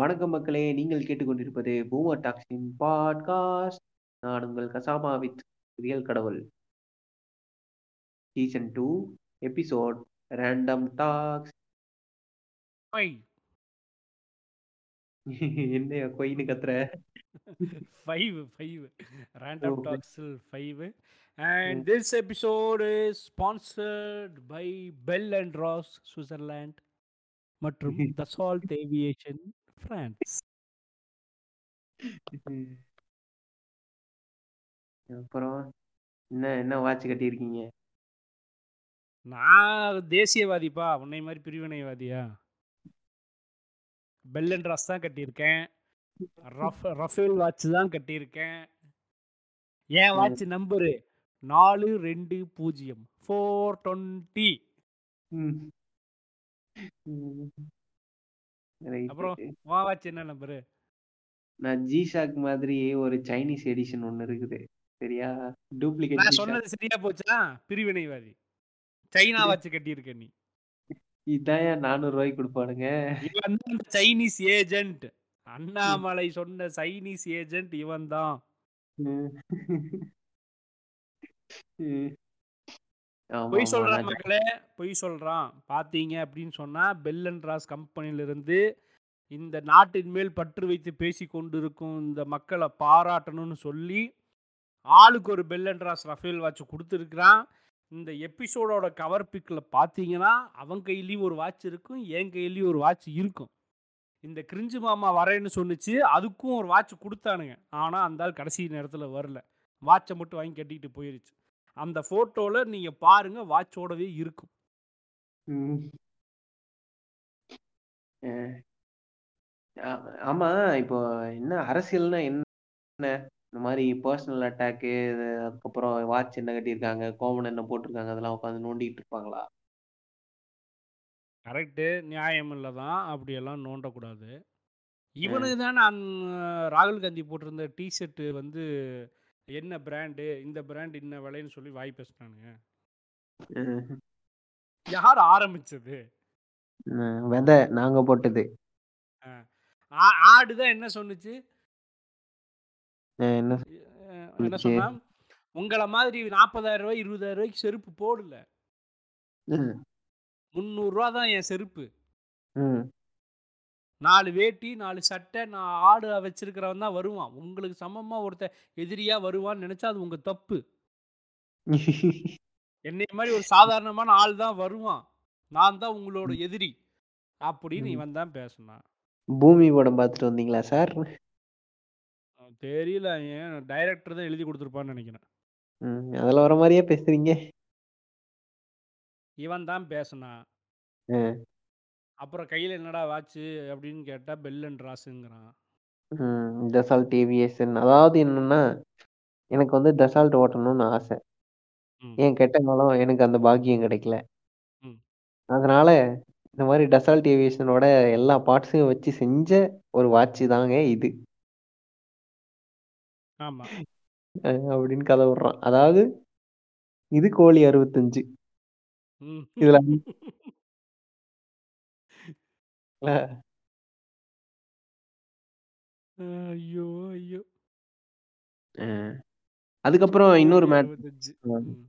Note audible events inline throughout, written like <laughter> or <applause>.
வணக்கம் மக்களே! நீங்கள் கேட்டுக்கொண்டிருப்பது பூமர் டாக்ஸின் பாட்காஸ்ட். நான் உங்கள் கசாமா வித் ரியல் கடவுள். Season 2 episode random talks. Why. என்னய்யா கொய்ன்னு கத்துற? 5 5 random ஓ! talks 5 and ம். this episode is sponsored by Bell and Ross Switzerland மற்றும் <laughs> Dassault Aviation ம். <laughs> அப்புறம் என்ன என்ன வாட்ச் கட்டியிருக்கீங்க? நான் தேசியவாதிப்பா. உன்னை மாரி பிரிவினைவாதியா? பெல் அண்ட் ராஸ் தான் கட்டியிருக்கேன். ரஃப் ரஃபேல் வாட்ச் தான் கட்டியிருக்கேன். என் ம். வாட்ச் நம்பரு 420 420 ம். ம். அப்புறம் வாட்ச் என்ன நம்பரு? நான் G-Shock மாதிரி ஒரு சைனீஸ் எடிஷன் ஒண்ணு இருக்குது. சரியா? டூப்ளிகேட் நான். சொன்னது சரியா போச்சா? பிரிவினைவாதி. சைனா வாட்ச் கட்டியிருக்க நீ. இதான்யா ரூ. 400 குடுப்பானுங்க. இவன் தான் அந்த சைனீஸ் ஏஜென்ட். அண்ணாமலை சொன்ன சைனீஸ் ஏஜென்ட் இவன் தான். பொய். சொல்றான் மக்களே. பொய் சொல்றான். பார்த்தீங்க அப்படின்னு சொன்னா பெல் அண்ட் ராஸ் கம்பெனியிலிருந்து இந்த நாட்டின் மேல் பற்று வைத்து பேசிக் கொண்டிருக்கும் இந்த மக்கள பாராட்டணும்னு சொல்லி, ஆளுக்கு ஒரு Bell and Ross Rafale watch குடுத்துருக்கிறான். இந்த எபிசோடோட கவர் பிக்ல பார்த்தீங்கன்னா, அவன் கையிலயும் ஒரு வாட்ச் இருக்கும். என் கையிலயும் ஒரு வாட்ச் இருக்கும். இந்த கிரிஞ்சு மாமா வரேன்னு சொன்னுச்சு. அதுக்கும் ஒரு வாட்ச் குடுத்தானுங்க. ஆனா, அந்த ஆள் கடைசி நேரத்துல வரல. வாட்ச மட்டும் வாங்கி கட்டிட்டு போயிருச்சு. அந்த ஃபோட்டோல நீங்க பாருங்க வாட்சோடவே இருக்கும். ஆமா, இப்போ என்ன அரசியல்னா என்ன? இந்த மாரி பெர்சனல் அட்டாக்கு, அதுக்கப்புறம் வாட்ச் என்ன கட்டியிருக்காங்க, கோவணம் என்ன போட்டிருக்காங்க, அதெல்லாம் உட்காந்து நோண்டிட்டு இருப்பாங்களா? கரெக்ட்டு. நியாயம் இல்ல தான். அப்படியெல்லாம் நோண்டக்கூடாது. இவனுக்கு தான அந் ராகுல் காந்தி போட்டிருந்த டீ ஷர்ட் வந்து என்ன பிராண்டு, இந்த பிராண்ட் இன்ன விலைன்னு சொல்லி வாய் பேசுனானுங்க. ம். யார் ஆரம்பிச்சது? வெத நாங்க போட்டது. ஆடு தான் என்ன சொன்னுச்சு? என்ன என்ன? சொன்னா? உங்கள மாதிரி ரூ. 40,000 ரூ. 20,000 செருப்பு போடல. ம். ரூ. 300 தான் என் செருப்பு. 4 வேட்டி, 4 சட்டை, நான் ஆடு வச்சிருக்கிறவன் தான் வருவான். உங்களுக்கு சமமா ஒருத்தன் எதிரியா வருவான்னு நெனச்சா அது உங்க தப்பு. என்னைய மாரி ஒரு சாதாரணமான ஆள் தான் வருவான். நான் தான் உங்களோட. எதிரி. அப்படின்னு. இவன் தான் பேசுனான். பூமி படம் பார்த்துட்டு வந்தீங்களா சார்? தெரியல. ஏன் டைரக்டர் தான் எழுதி குடுத்துருப்பான்னு நெனைக்கிறேன். அதுல வர மாரியே பேசுறீங்க. இவன் தான் பேசுனான். அப்புறம் கையில என்னடா வாட்ச்சு அப்படின்னு கேட்டா பெல் அண்ட் ராஸ்ங்கிறான். Dassault Aviation. அதாவது என்னன்னா, எனக்கு வந்து டசால்ட் ஓட்டணும்னு ஆசை. ஏன் கெட்ட காலம் எனக்கு அந்த பாக்கியம் கிடைக்கல. அதனால இந்த மாரி டசால்ட் ஏவியேஷனோட எல்லா பார்ட்ஸையும் வச்சு செஞ்ச ஒரு வாட்ச் தாங்க இது. அப்படின்னு கத விடுறான். அதாவது இது கோழி 65. ம். அ. ஐயோ! ஐயோ! அ. அதுக்கப்புறம் இன்னொரு கோழி மேட் 65. ம். ம்.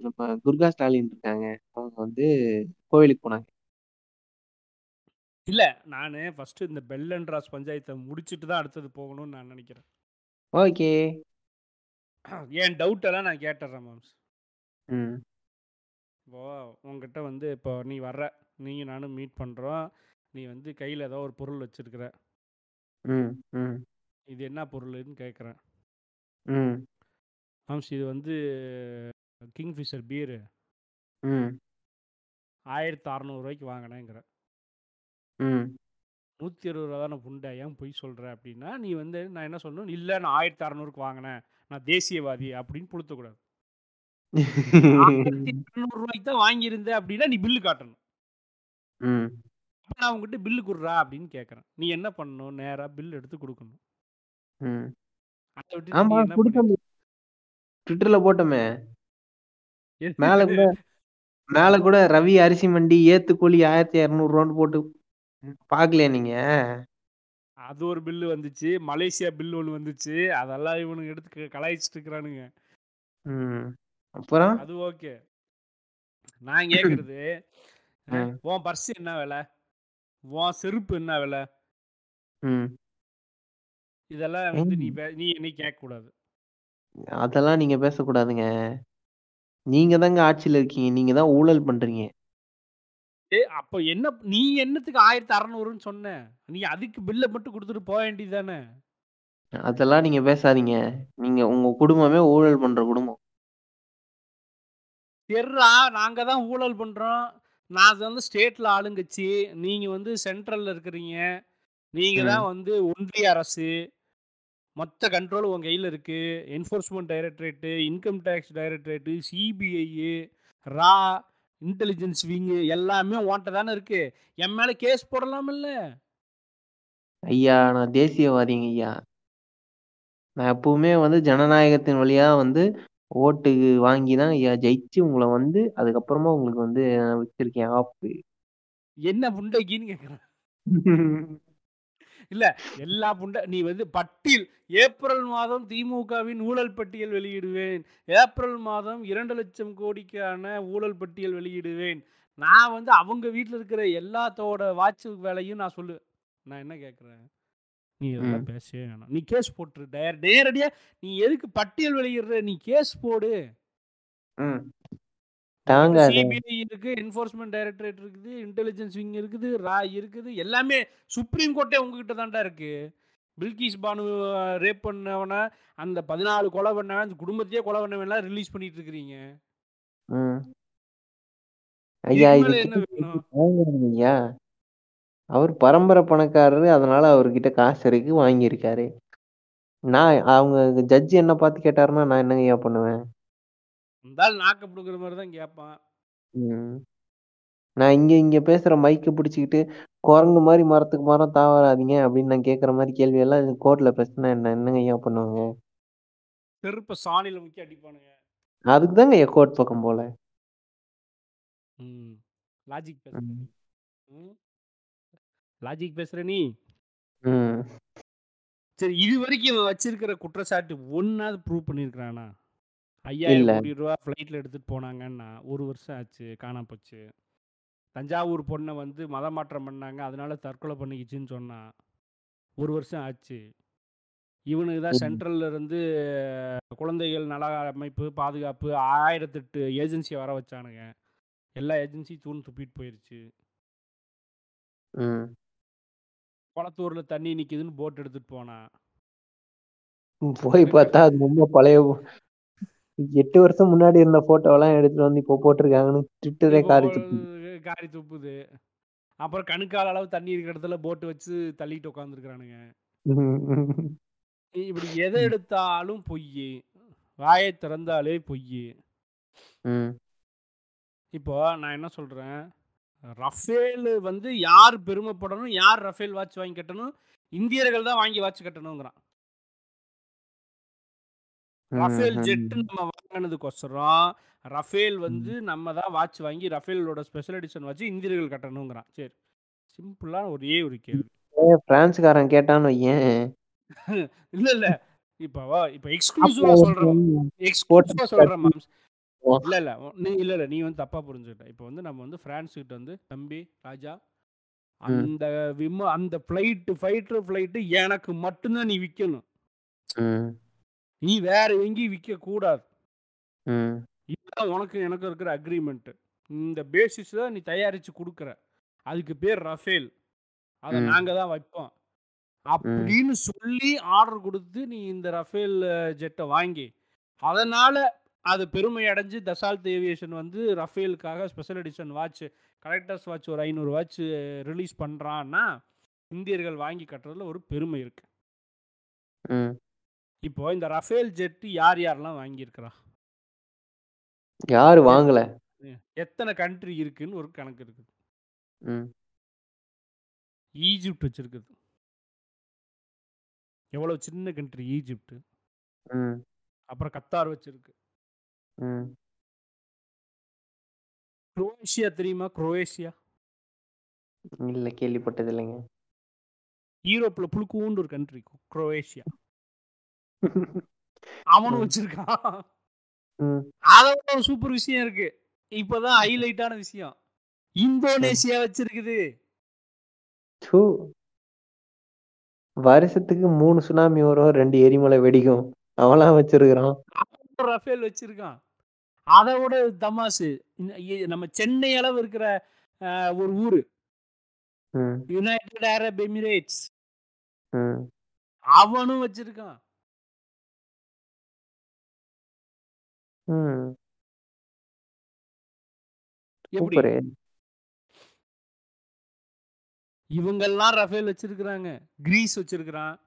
நம்ம துர்கா ஸ்டாலின் இருக்காங்க. அவங்க வந்து கோவிலுக்கு போனாங்க. இல்ல. நானு ஃபர்ஸ்ட்டு இந்த பெல் அண்ட் ராஸ் பஞ்சாயத்த முடிச்சுட்டு தான் அடுத்தது போகணும்னு நான் நெனைக்கிறேன். ஓகே. என் டவுட் எல்லாம் நான் கேட்டுர்றேன் மாம்ஸ். ம். இப்போ உன்கிட்ட வந்து இப்போ நீ வர்ற. நீயும் நானும் மீட் பண்றோம். நீ வந்து கையில ஏதோ ஒரு பொருள் வச்சிருக்கிற. ம். ம். இது என்ன பொருளுன்னு கேட்கிறேன். ம். மாம்ஸ் இது வந்து கிங்ஃபிஷர் பீரு. ம். ரூ. 1600 வாங்கினேங்கிற. ம். ரூ. 120 தானே புண்டை. ஏன் பொய் சொல்ற அப்படின்னா, நீ வந்து நான் என்ன சொல்லணும், இல்ல நான் 1600க்கு வாங்கினேன். நான் தேசியவாதி அப்படின்னு புழுத்தக்கூடாது. <laughs> ரூ. 1600 தான் வாங்கியிருந்த அப்படின்னா நீ பில்லு காட்டணும். அப்ப நான் உன்கிட்ட பில்லு குடுறா அப்படின்னு கேட்கிறேன். நீ என்ன பண்ணணும்? நேரா பில் எடுத்து குடுக்கணும். ம். அத விட்டுட்டு ஆமா நீ என்ன குடுத்தோமே. பண்ணிட்டு ட்விட்டர்ல போட்டோமே. எது? மேல கூட மேல கூட ரவி அரிசி மண்டி ஏத்து கூலி ரூ. 1200 போட்டு பார்க்கலையா நீங்க? அது ஒரு பில்லு வந்துச்சு மலேசியா பில் ஒன்று வந்துச்சு அதெல்லாம் இவனுங்க எடுத்து கலாய்ச்சிட்டு இருக்கிறானுங்க ம் அப்புறம் அது ஓகே நான் கேட்கறது ம். உன் பர்ஸ் என்ன விலை உன் செருப்பு என்ன விலை? ம். இதெல்லாம் வந்து நீ நீ என்னை கேட்க கூடாது அதெல்லாம் நீங்க பேசக்கூடாதுங்க. நீங்க தாங்க ஆட்சியில இருக்கீங்க. நீங்க தான் ஊழல் பண்றீங்க. ஏ அப்போ என்ன நீ என்னத்துக்கு ஆயிரத்தி அறநூறுன்னு சொன்ன? நீ அதுக்கு பில்லை மட்டும் கொடுத்துட்டு போக வேண்டியதானே அதெல்லாம் நீங்க பேசாதீங்க. நீங்க உங்க குடும்பமே ஊழல் பண்ற குடும்பம். தெர்றா நாங்க தான் ஊழல் பண்றோம். நான் வந்து ஸ்டேட்ல ஆளுங்கட்சி. நீங்க வந்து சென்ட்ரல்ல இருக்கிறீங்க. நீங்க ம். தான் வந்து ஒன்றிய அரசு. மொத்த கண்ட்ரோல் உங்க கையில இருக்கு. Enforcement directorate income tax directorate CBI ரா இன்டெலிஜென்ஸ் விங்கு எல்லாமே உன்ட்ட தானே இருக்கு. என் மேல கேஸ் போடலாமில்ல ஐயா நான் தேசியவாதிங்க ஐயா. நான் எப்பவுமே வந்து ஜனநாயகத்தின் வழியா வந்து ஓட்டு வாங்கி தான் ஜெயிச்சு உங்களை வந்து அதுக்கப்புறமா உங்களுக்கு வந்து நான் வச்சிருக்கேன் ஆப்பு. என்ன புண்டைக்கின்னு கேக்குறேன். <laughs> இல்ல எல்லா புண்ட நீ வந்து பட்டியல் ஏப்ரல் மாதம் திமுகவின் ஊழல் பட்டியல் வெளியிடுவேன். ஏப்ரல் மாதம் இரண்டு லட்சம் கோடிக்கான ஊழல் பட்டியல் வெளியிடுவேன். நான் வந்து அவங்க வீட்டில் இருக்கிற எல்லாத்தோட வாட்ச் வேலையும் நான் சொல்லு நான் என்ன கேட்குறேன் நீ இதெல்லாம் பேசவே வேணாம். நீ கேஸ் போட்டுரு. டேர் நேரடியா நீ எதுக்கு பட்டியல் வெளியிடுற? நீ கேஸ் போடு. ம். தாங்க அது. சிபிஐ இருக்கு என்ஃபோர்ஸ்மெண்ட் டைரக்டரேட் இருக்குது இன்டெலிஜென்ஸ் விங் இருக்குது ரா இருக்குது எல்லாமே சுப்ரீம் கோர்ட்டே உங்ககிட்ட தான்டா இருக்கு. பில்கிஸ் பானு ரேப் பண்ணவன அந்த பதினாலு கொலை பண்ணவன் அந்த குடும்பத்தையே கொலை பண்ணவன்லாம் ரிலீஸ் பண்ணிட்டு இருக்கிறீங்க. ம். ஐயா. அவர் பரம்பரை பணக்காரரு அதனால அவர்கிட்ட காசு இருக்கு வாங்கியிருக்காரு. நான் அவங்க ஜட்ஜி என்ன பார்த்து கேட்டாருன்னா நான் என்னங்க ஐயா பண்ணுவேன்? இருந்தாலும் நாக்க பிடுங்குற மாதிரி தான் கேட்பான். நான் இங்க இங்க பேசுற மைக்க பிடிச்சிக்கிட்டு குரங்கு மாதிரி மரத்துக்கு மரம் தாவறாதீங்க அப்படின்னு நான் கேட்குற மாதிரி கேள்வி எல்லாம் கோர்ட்ல பேசினா என்ன என்னங்க ஐயா பண்ணுவாங்க? செருப்ப சாணியில முக்கி அடிப்பானுங்க. அதுக்கு தாங்க ஐயா கோர்ட் பக்கம் போல. லாஜிக் லாஜிக் பேசுற நீ? சரி இது வரைக்கும் இவன் வச்சிருக்கிற குற்றச்சாட்டு ஒன்னாவது ப்ரூவ் பண்ணியிருக்கிறானா ஐயாயிரம். கோடி ரூபா ஃப்ளைட்டில் எடுத்துகிட்டு போனாங்கன்னா ஒரு வருஷம் ஆச்சு காணாம போச்சு. தஞ்சாவூர் பொண்ணை வந்து மத மாற்றம் பண்ணாங்க அதனால தற்கொலை பண்ணிக்கிச்சுன்னு சொன்னா ஒரு வருஷம் ஆச்சு. இவனுக்கு தான். சென்ட்ரல்ல இருந்து குழந்தைகள் நல அமைப்பு பாதுகாப்பு ஆயிரத்தெட்டு ஏஜென்சியை வர வச்சானுங்க. எல்லா ஏஜென்சி தூண் துப்பிட்டு போயிருச்சு. குளத்தூர்ல தண்ணி நிக்குதுன்னு போட் எடுத்துட்டு போனான் போய் பார்த்தா அது ரொம்ப பழைய எட்டு வருஷம் முன்னாடி இருந்த போட்டோவெல்லாம் எடுத்துட்டு வந்து இப்போ போட்டிருக்காங்கன்னு ட்விட்டரே காரி துப்புது. காரி துப்புது. அப்புறம் கணுக்கால் அளவு தண்ணி இருக்கிற இடத்துல போட்டு வச்சு தள்ளிட்டு உட்காந்துருக்குறானுங்க ம். இப்படி எதை எடுத்தாலும் பொய் வாயை திறந்தாலே பொய். இப்போ நான் என்ன சொல்றேன்? ரஃபேல் வந்து யார் பெருமைப்படணும் யார் ரஃபேல் வாட்ச் வாங்கி கட்டணும் இந்தியர்கள் தான் வாங்கி வாட்ச் கட்டணுங்கிறான். ரஃபேல். ஜெட் நம்ம வாங்கினதுக்கொசரம் ரஃபேல் வந்து நம்ம தான் வாட்ச் வாங்கி ரஃபேலோட ஸ்பெஷல் எடிஷன் வச்சு இந்தியர்கள் கட்டணுங்கிறான். சரி சிம்பிளான ஒரே ஒரு கேள்வி. ஏன் பிரான்ஸ்காரன் கேட்டான்னு வையேன். <laughs> இல்ல இல்ல. இப்போ இப்போ எக்ஸ்க்ளூசிவா சொல்றேன். எக்ஸ்க்ளூசிவா சொல்றேன் மாம்ஸ். இல்ல இல்ல. நீ இல்ல இல்ல. நீ வந்து தப்பா புரிஞ்சுக்கிட்ட. இப்போ வந்து நம்ம வந்து பிரான்ஸ் கிட்ட வந்து தம்பி ராஜா அந்த விம அந்த ஃப்ளைட்டு ஃபைட்டர் ஃப்ளைட்டு எனக்கு மட்டும்தான் நீ விற்கணும். நீ வேற எங்கேயும் விற்க கூடாது. இதுதான் உனக்கு எனக்கு இருக்கிற அக்ரிமெண்ட் இந்த பேசிஸ் தான் நீ தயாரிச்சு கொடுக்குற. அதுக்கு பேர் ரஃபேல். அதை. நாங்க தான் வைப்போம். அப்படின்னு சொல்லி ஆர்டர் கொடுத்து நீ இந்த ரஃபேல் ஜெட்டை வாங்கி அதனால அது பெருமை அடைஞ்சு தசால்த் ஏவியேஷன் வந்து ரஃபேலுக்காக special edition watch collectors watch ஒரு ஐநூறு வாட்ச் ரிலீஸ் பண்ணுறான்னா இந்தியர்கள் வாங்கி கட்டுறதுல ஒரு பெருமை இருக்கு. இப்போ இந்த ரஃபேல் ஜெட் யார் யாரெல்லாம் வாங்கியிருக்கிறா? யாரு வாங்கல? எத்தனை கண்ட்ரி இருக்குன்னு ஒரு கணக்கு இருக்குது. ஈஜிப்ட் வச்சிருக்குது. எவ்வளோ சின்ன கண்ட்ரி ஈஜிப்ட். அப்புறம் கத்தார் வச்சிருக்கு. ம். குரோேஷியா தெரியுமா? குரோேஷியா. இல்ல கேள்விப்பட்டது இல்லைங்க. யூரோப்ல புழுக்கூண்டு ஒரு கண்ட்ரி குரோவேஷியா <laughs> அவனும். வச்சிருக்கான். ம். அதோட ஒரு சூப்பர் விஷயம் இருக்கு. இப்பதான் ஹைலைட்டான விஷயம். இந்தோனேசியா வச்சிருக்குது. வருஷத்துக்கு மூணு சுனாமி வரும் ரெண்டு எரிமலை வெடிக்கும். அவன்லாம் வச்சிருக்கிறான். ரஃபேல் வச்சிருக்கான். அதை விட தமாசு நம்ம சென்னை அளவு இருக்கிற ஒரு ஊரு. United Arab Emirates. அவனும் வச்சிருக்கான். இவங்கெல்லாம் ரஃபேல் வச்சிருக்கிறாங்க. கிரீஸ் வச்சிருக்கிறான்.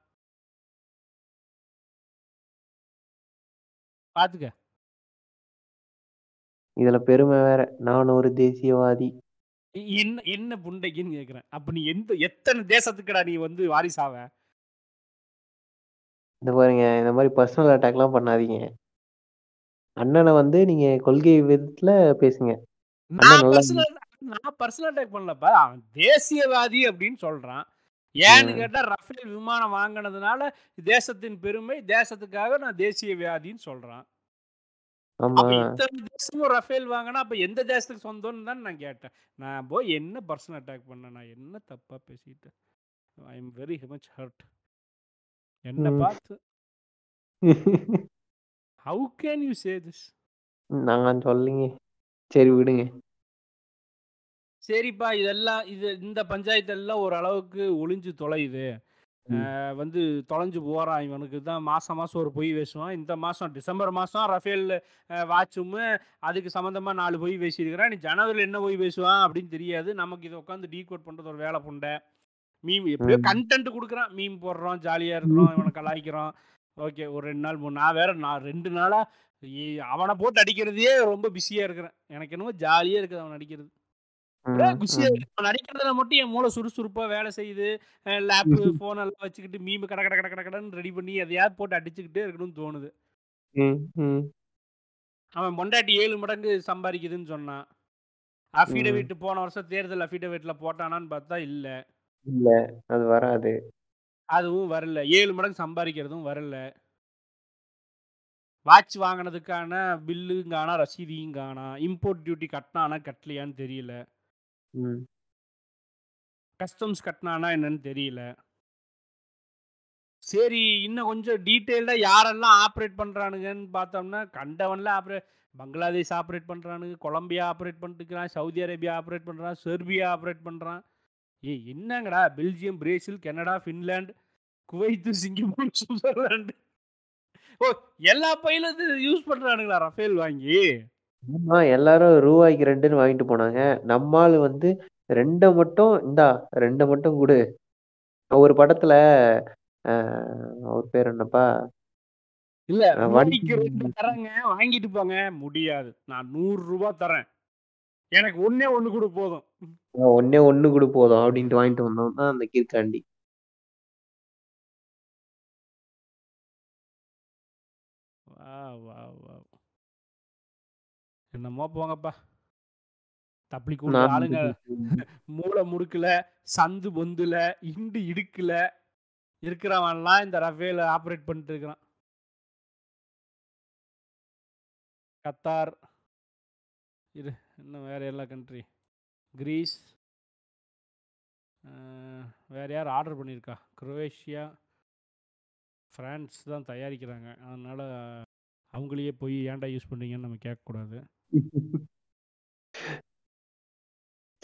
பாத்துக்க. இதுல பெருமை வேற. நான் ஒரு தேசியவாதி. என்ன என்ன புண்டைக்குன்னு கேக்குறேன். அப்ப நீ எந்த எத்தனை தேசத்துக்குடா நீ வந்து வாரிசாவ இந்த பாருங்க இந்த மாதிரி பர்சனல் அட்டாக்லாம் பண்ணாதீங்க. அண்ணனை வந்து நீங்க கொள்கை விதத்துல பேசுங்க. நான் பர்சனல் அட்டாக் பண்ணலப்பா. தேசியவாதி அப்படின்னு சொல்றான். ஏன்னு ம். கேட்டா ரஃபேல் விமானம் வாங்கினதுனால தேசத்தின் பெருமை தேசத்துக்காக நான் தேசியவாதின்னு சொல்றான். ஆமா. அப்ப இத்தனை தேசமும் ரஃபேல் வாங்கினா அப்ப எந்த தேசத்துக்கு சொந்தம்னு தான் நான் கேட்டேன். நான் போய் என்ன பர்சனல் அட்டாக் பண்ணேன்? நான் என்ன தப்பா பேசிட்டேன்? I am very much hurt என்ன. பார்த்து how can you say this நான் சொல்லிங்க. சரி விடுங்க. சரிப்பா இதெல்லாம் இது இந்த பஞ்சாயத்து எல்லாம் ஓரளவுக்கு ஒளிஞ்சு தொலையுது. வந்து தொலைஞ்சு போறான் இவனுக்கு. தான் மாசம் மாசம் ஒரு பொய் பேசுவான். இந்த மாசம் டிசம்பர் மாசம் ரஃபேல் வாட்சும் அதுக்கு சம்மந்தமா நாலு பொய் பேசியிருக்கிறான். நீ ஜனவரியில் என்ன பொய் பேசுவான் அப்படின்னு தெரியாது. நமக்கு இதை உட்காந்து டீகோட் பண்றது ஒரு வேலை புண்டை. மீம் எப்படியோ. கண்டென்ட் கொடுக்குறான். மீம் போடுறோம் ஜாலியா இருக்கிறோம் இவனை கலாய்க்கிறோம் ஓகே ஒரு ரெண்டு நாள் மூணு நான் வேற நான் ரெண்டு நாளா இ- அவனை போட்டு அடிக்கிறதையே ரொம்ப பிஸியா இருக்கிறேன். எனக்கு என்னமோ ஜாலியா இருக்குது அவன் அடிக்கிறது. நடிக்கிறதுல மட்டும் என் மூளை சுறுசுறுப்பா வேலை செய்யுது. லேப்பு ஃபோன் எல்லாம் வச்சுக்கிட்டு மீம் கட கட கட கட கடன்னு ரெடி பண்ணி எதையாவது போட்டு அடிச்சுக்கிட்டே இருக்கணும்னு தோணுது. அவன் பொண்டாட்டி ஏழு மடங்கு சம்பாதிக்குதுன்னு சொன்னான். அஃபிடவிட் போன வருஷம் தேர்தல் அஃபிடவிட்ல போட்டானான்னு பார்த்தா இல்ல. இல்ல அது வராது. அதுவும் வரல. ஏழு மடங்கு சம்பாதிக்கிறதும் வரல. வாட்ச் வாங்கினதுக்கான பில்லுங்க காணா ரசீதியும் காணா இம்போர்ட் டியூட்டி கட்டினானா கட்டலையான்னு தெரியல. ம். கஸ்டம்ஸ் கட்டினானா என்னன்னு தெரியல. சரி இன்னும் கொஞ்சம் டீட்டெயில்டாக யாரெல்லாம் ஆப்ரேட் பண்ணுறானுங்கன்னு பார்த்தோம்னா கண்டவன்லாம் ஆப்ரேட் பங்களாதேஷ் ஆப்ரேட் பண்ணுறானுங்க கொலம்பியா ஆப்ரேட் பண்ணிட்டுருக்கிறான் சவுதி அரேபியா ஆப்ரேட் பண்ணுறான் செர்பியா ஆப்ரேட் பண்ணுறான் ஏய் என்னங்கடா? Belgium Brazil Canada Finland Kuwait Singapore Switzerland. Oh எல்லா பையிலும் இது யூஸ் பண்ணுறானுங்களா ரஃபேல் வாங்கி? ஆமா எல்லாரும் ரூபாய்க்கு ரெண்டுன்னு வாங்கிட்டு போனாங்க. நம்மால் வந்து ரெண்டை மட்டும் இந்தா ரெண்டை மட்டும் கொடு. ஒரு படத்துல ஆஹ், அவர் பேர் என்னப்பா? இல்ல ரூபாய்க்கு ரெண்டு தரேங்க வாங்கிட்டு போங்க. முடியாது. நான் நூறு ரூபாய் தரேன் எனக்கு ஒண்ணே ஒண்ணு கூட போதும். ஒன்னே ஒண்ணு கொடு போதும் அப்படின்ட்டு வாங்கிட்டு வந்தோம் தான் அந்த கீர்காண்டி வா வா வா என்னமோ போங்கப்பா. தப்பி நான் ஆளுங்க <laughs> மூளை முடுக்கல சந்து பொந்துல இண்டு இடுக்கல இருக்கிறவன்லாம் இந்த ரஃபேல ஆப்ரேட் பண்ணிட்டு இருக்கிறான். கத்தார். இரு இன்னும் வேற எல்லா கண்ட்ரி கிரீஸ். வேற யார் ஆர்டர் பண்ணியிருக்கா? குரோவேஷியா. ஃப்ரான்ஸ் தான் தயாரிக்கிறாங்க. அதனால அவங்களையே போய் ஏன்டா யூஸ் பண்ணீங்கன்னு நம்ம கேட்கக்கூடாது.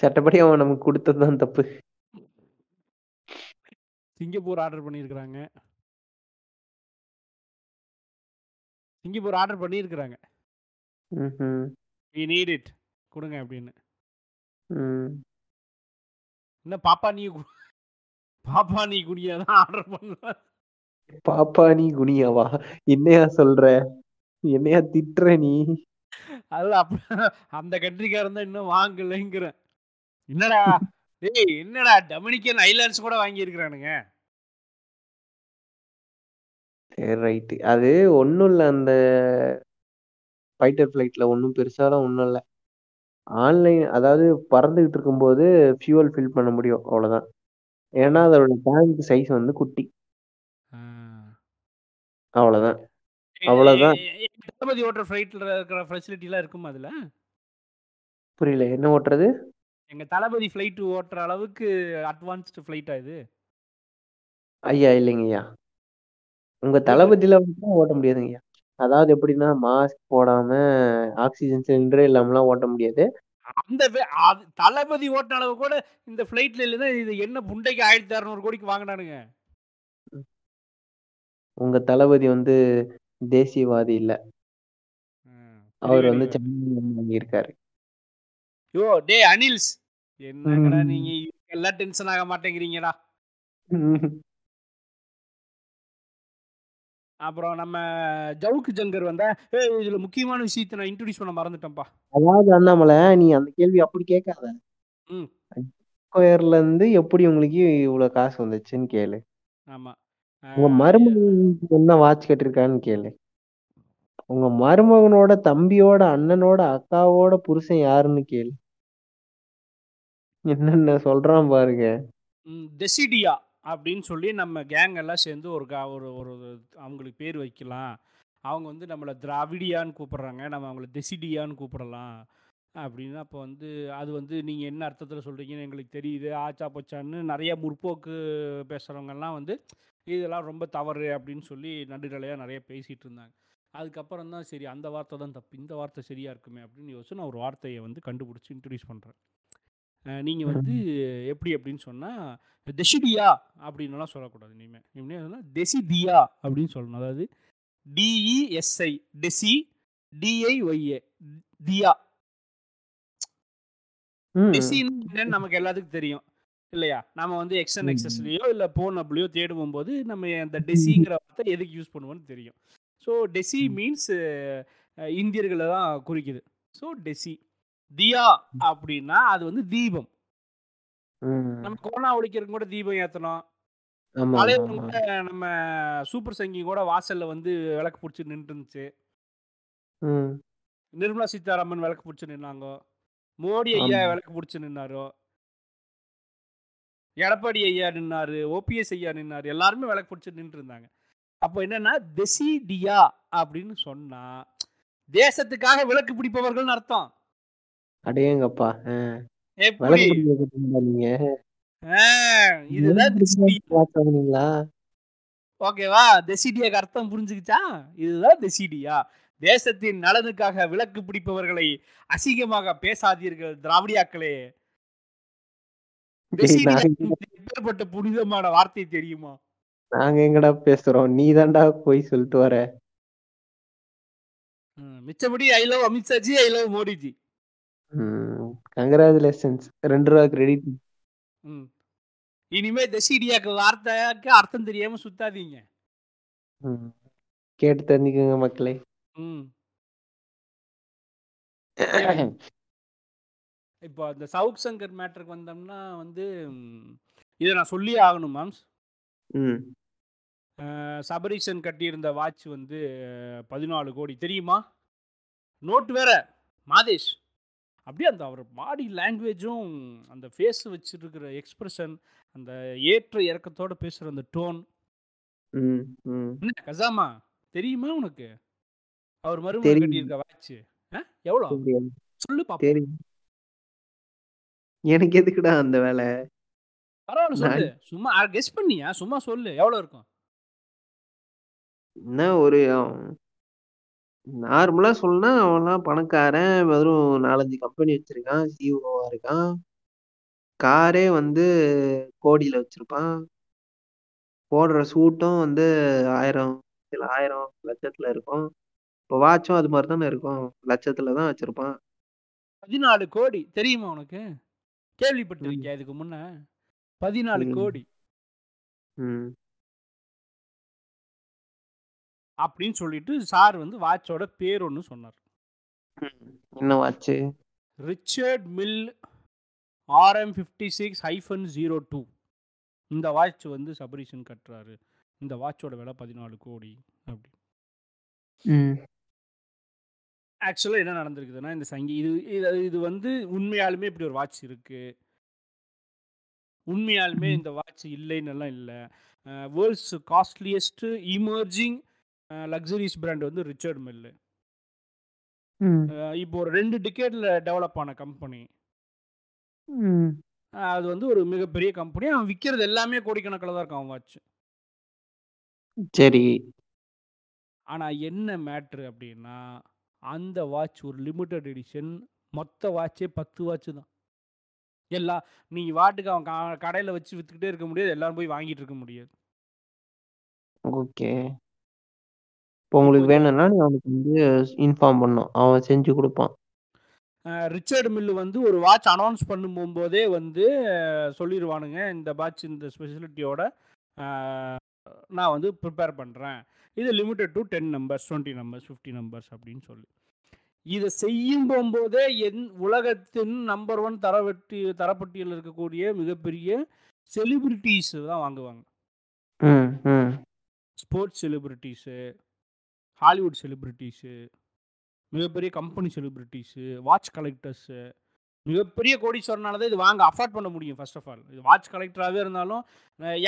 சட்டப்படி அவன் நமக்கு கொடுத்ததுதான் தப்பு. சிங்கப்பூர் ஆர்டர் பண்ணியிருக்கிறாங்க. சிங்கப்பூர் ஆர்டர் பண்ணியிருக்கிறாங்க. வி நீட் இட் கொடுங்க அப்படின்னு. என்ன பாப்பா நீ பாப்பா நீ குடியா தான் ஆர்டர் பண்ணல பாப்பா நீ குனியாவா? என்னையா சொல்ற? என்னையா திட்டுற நீ? அது அப்ப <laughs> அந்த கண்ட்ரிக்காரன் தான் இன்னும் வாங்கலைங்கிறேன் என்னடா? டேய் என்னடா? டொமினிக்கன் ஐலாண்ட்ஸ் கூட வாங்கி இருக்கிறானுங்க சரி ரைட்டு அது ஒன்றும் இல்லை அந்த ஃபைட்டர் ஃப்ளைட்டில் ஒன்றும் பெருசாலாம் ஒன்றும் இல்லை. ஆன்லைன் அதாவது பறந்துகிட்டு இருக்கும்போது ஃபியூவல் ஃபில் பண்ண முடியும் அவ்வளோதான் ஏன்னா அதோட டேங்க் சைஸ் வந்து குட்டி. ஆ. அவ்வளவுதான். தளபதி ஓட்டுற ஃப்ளைட்டில் இருக்கிற ஃபெசிலிட்டிலாம் இருக்குமா அதில்? புரியல. என்ன ஓட்டுறது? எங்கள் தளபதி ஃப்ளைட்டு ஓட்டுற அளவுக்கு அட்வான்ஸ்டு ஃப்ளைட்டா இது? ஐயா இல்லைங்க ஐயா. உங்க ஓட்டு தளபதியில ஓட்ட முடியாதுங்க ஐயா அதாவது எப்படின்னா மாஸ்க் போடாம ஆக்சிஜன் சிலிண்டரே இல்லாமலாம் ஓட்ட முடியாது. அந்த தளபதி ஓட்டின அளவு கூட இந்த ஃப்ளைட்ல இல்லைன்னா இது என்ன புண்டைக்கு ஆயிரத்தி அறநூறு கோடிக்கு வாங்கினானுங்க. உங்க தளபதி வந்து தேசியவாதி இல்ல. அவர் வந்து. சென்னை வாங்கியிருக்காரு யோ டே அனில்ஸ். என்னங்கடா நீங்க? எல்லாம் டென்ஷன் ஆக மாட்டேங்கிறீங்கடா. அப்புறம் நம்ம ஜவுக்கு ஜங்கர் வந்தா ஏய் இதுல முக்கியமான விஷயத்தை நான் இன்ட்ரோடியூஸ் பண்ண மறந்துட்டேன்ப்பா. அதாவது அண்ணாமலை நீ அந்த கேள்வி அப்படி கேட்காத. ம். ஸ்கொயர்ல இருந்து எப்படி உங்களுக்கு இவ்வளவு காசு வந்துச்சுன்னு கேளு. ஆமா. உங்க மருமகனுக்கு என்ன வாட்ச் கேட்டிருக்கான்னு கேளு. உங்க மருமகனோட தம்பியோட அண்ணனோட அக்காவோட புருஷன் யாருன்னு கேளு. என்னென்ன சொல்றான் பாருங்க. டெசிடியா அப்படின்னு சொல்லி நம்ம கேங் எல்லாம் சேர்ந்து ஒரு கா ஒரு ஒரு அவங்களுக்கு பேர் வைக்கலாம். அவங்க வந்து நம்மளை திராவிடியான்னு கூப்பிடுறாங்க. நம்ம அவங்கள டெசிடியான்னு கூப்பிடலாம். அப்படின்னு அப்போ வந்து அது வந்து நீங்கள் என்ன அர்த்தத்தில் சொல்கிறீங்கன்னு எங்களுக்கு தெரியுது. ஆச்சா போச்சான்னு நிறைய முற்போக்கு பேசுகிறவங்கெல்லாம் வந்து இதெல்லாம் ரொம்ப தவறு அப்படின்னு சொல்லி நடுநிலையாக நிறைய பேசிகிட்டு இருந்தாங்க. அதுக்கப்புறம் தான் சரி அந்த வார்த்தை தான் தப்பு இந்த வார்த்தை சரியாக இருக்குமே அப்படின்னு யோசிச்சு நான் ஒரு வார்த்தையை வந்து கண்டுபிடிச்சி இன்ட்ரடியூஸ் பண்ணுறேன் நீங்கள் வந்து எப்படி அப்படின்னு சொன்னால் டெசிடியா அப்படின்னுலாம் சொல்லக்கூடாது இனிமேல் இனிமேல் டெசிடியா அப்படின்னு சொல்லணும். அதாவது டிஇஎஸ்ஐ டெசி டிஐஒய்ஏ தியா ம், டெசின்னு நமக்கு எல்லாத்துக்கும் தெரியும் இல்லையா? நம்ம வந்து எக்ஸ்என் எக்ஸஸ்லையோ இல்லை போன் அப்படியோ தேடுவோம் போது நம்ம அந்த டெசிங்கிற வார்த்தை எதுக்கு யூஸ் பண்ணுவோம்னு தெரியும். ஸோ டெசி மீன்ஸ் இந்தியர்களை தான் குறிக்குது. ஸோ டெசி தியா அப்படின்னா அது வந்து தீபம். நம்ம கொரோனா ஒழிக்கிறதுக்கு கூட தீபம் ஏற்றணும். கூட நம்ம சூப்பர் சங்கி கூட வாசல்ல வந்து விளக்கு பிடிச்சி நின்று இருந்துச்சு நிர்மலா சீதாராமன் விளக்கு பிடிச்சி நின்னாங்க? மோடி ஐயா. விளக்கு பிடிச்சி நின்னாரோ? எடப்பாடி ஐயா நின்னாரு ஓபிஎஸ் ஐயா நின்னாரு எல்லாருமே விளக்கு பிடிச்சி நின்று இருந்தாங்க அப்போ என்னன்னா டெசிடியா அப்படின்னு சொன்னா தேசத்துக்காக விளக்கு பிடிப்பவர்கள்னு அர்த்தம். இதுதான் வாங்குனீங்களா? ஓகேவா டெசிடியாக்கு அர்த்தம் புரிஞ்சுக்கிச்சா? இதுதான் டெசிடியா தேசத்தின் நலனுக்காக விளக்கு பிடிப்பவர்களை அசிங்கமாக பேசாதீர்கள் திராவிடியாக்களே. எப்பேற்பட்ட புனிதமான வார்த்தை தெரியுமா? நாங்க எங்கடா பேசுறோம்? நீ தான்டா போய் சொல்லிட்டு வர. மிச்சபடி I love Amit Shah ji I love Modiji. Congratulations ரெண்டு ரூபா கிரெடிட் ம். இனிமே டெசிடியாக்கு வார்த்தைக்கு அர்த்தம் தெரியாம சுத்தாதீங்க. கேட்டு தெரிஞ்சுக்கோங்க மக்களே. ம். <coughs> இப்போ அந்த சவுக் சங்கர் மேட்டருக்கு வந்தோம்னா வந்து இதை நான் சொல்லியே ஆகணும் மேம்ஸ். ம் சபரீஷன் கட்டியிருந்த வாட்ச் வந்து பதினாலு கோடி. தெரியுமா? நோட் வேற மாதேஷ். அப்படியே அந்த அவர் பாடி லாங்குவேஜும் அந்த ஃபேஸ் வச்சிருக்கிற எக்ஸ்பிரஷன் அந்த ஏற்ற இறக்கத்தோட பேசுகிற அந்த டோன் என்ன கசாமா தெரியுமா உனக்கு? அவர் தெரியும். கட்டியிருக்க வாட்ச். எவ்வளோ. சொல்லு தெரியும். எனக்கு எதுக்குடா அந்த வேலை? பரவாயில்ல சொல்லு. சும்மா கெஸ் பண்ணியா? சும்மா சொல்லு. எவ்வளோ இருக்கும்? என்ன ஒரு நார்மலா சொல்லனா அவன்லாம் பணக்காரன் வெறும் நாலஞ்சு கம்பெனி வச்சிருக்கான் சிஓவா இருக்கான். காரே வந்து கோடியில வச்சிருப்பான். போடுற சூட்டும் வந்து ஆயிரம் சில ஆயிரம் லட்சத்துல இருக்கும். இப்போ வாட்சும் அது மாதிரி தானே இருக்கும். லட்சத்துல தான் வச்சிருப்பான். பதினாலு கோடி. தெரியுமா உனக்கு? கேள்விப்பட்டிருக்கியா இதுக்கு முன்ன? பதினாலு ம். கோடி. அப்படின்னு சொல்லிட்டு சார் வந்து வாட்சோட பேர் ஒன்று சொன்னார். என்ன watch? Richard Mille RM fifty six hyphen zero two. இந்த வாட்ச் வந்து சபரீஷன் கட்டுறாரு. இந்த வாட்சோட விலை பதினாலு கோடி அப்படி. ஆக்சுவலாக என்ன நடந்திருக்குதுன்னா இந்த சங்கி இது இது இது வந்து உண்மையாலுமே இப்படி ஒரு வாட்ச் இருக்கு. உண்மையாலுமே. இந்த வாட்ச் இல்லைன்னு எல்லாம் இல்ல. World's costliest emerging uh luxuries brand வந்து ரிச்சர்ட் மில். ம். அ இப்போ ஒரு 2 டிகேட்ல டெவலப் ஆன கம்பெனி. அது வந்து ஒரு மிகப்பெரிய கம்பெனி. அவன் விக்கிறது எல்லாமே கோடிக்கணக்கில தான் இருக்கும் அவன் வாட்ச். சரி. ஆனா என்ன மேட்ரு அப்டின்னா, அந்த வாட்ச் ஒரு லிமிட்டட் எடிஷன். மொத்த வாட்சே 10 வாட்ச் தான். எல்லா நீங்க பாட்டுக்கு அவன் கடையில வச்சு வித்துக்கிட்டே இருக்க முடியாது. எல்லாரும் போய் வாங்கிட்டு இருக்க முடியாது. ஓகே. இப்போ உங்களுக்கு வேணும்னா, நீங்க அவனுக்கு வந்து இன்ஃபார்ம் பண்ணணும். அவன் செஞ்சு குடுப்பான். அ ரிச்சர்ட் மில் வந்து ஒரு வாட்ச் அனவுன்ஸ் பண்ணும்போதே வந்து சொல்லிருவானுங்க. இந்த வாட்ச் இந்த ஸ்பெஷாலிட்டியோட அ நான் வந்து பிரிப்பேர் பண்றேன். இது limited to 10 numbers, 20 numbers, 50 numbers அப்டின்னு சொல்லி. இத செய்யும் போம்போதே என் உலகத்தின் நம்பர் 1 தரவட்டி தரப்பட்டியல்ல இருக்கக்கூடிய மிகப்பெரிய செலிபிரிட்டீஸ் தான் வாங்குவாங்க. ம், ம். ஸ்போர்ட்ஸ் செலிபிரிட்டீஸு, ஹாலிவுட் செலிப்ரிட்டிஸு மிகப்பெரிய கம்பெனி செலிப்ரிட்டிஸு வாட்ச் கலெக்டர்ஸு, மிகப்பெரிய கோடீஸ்வரனால தான் இது வாங்க அஃபோர்ட் பண்ண முடியும் ஃபர்ஸ்ட் ஆஃப் ஆல். இது வாட்ச் கலெக்டராகவே இருந்தாலும்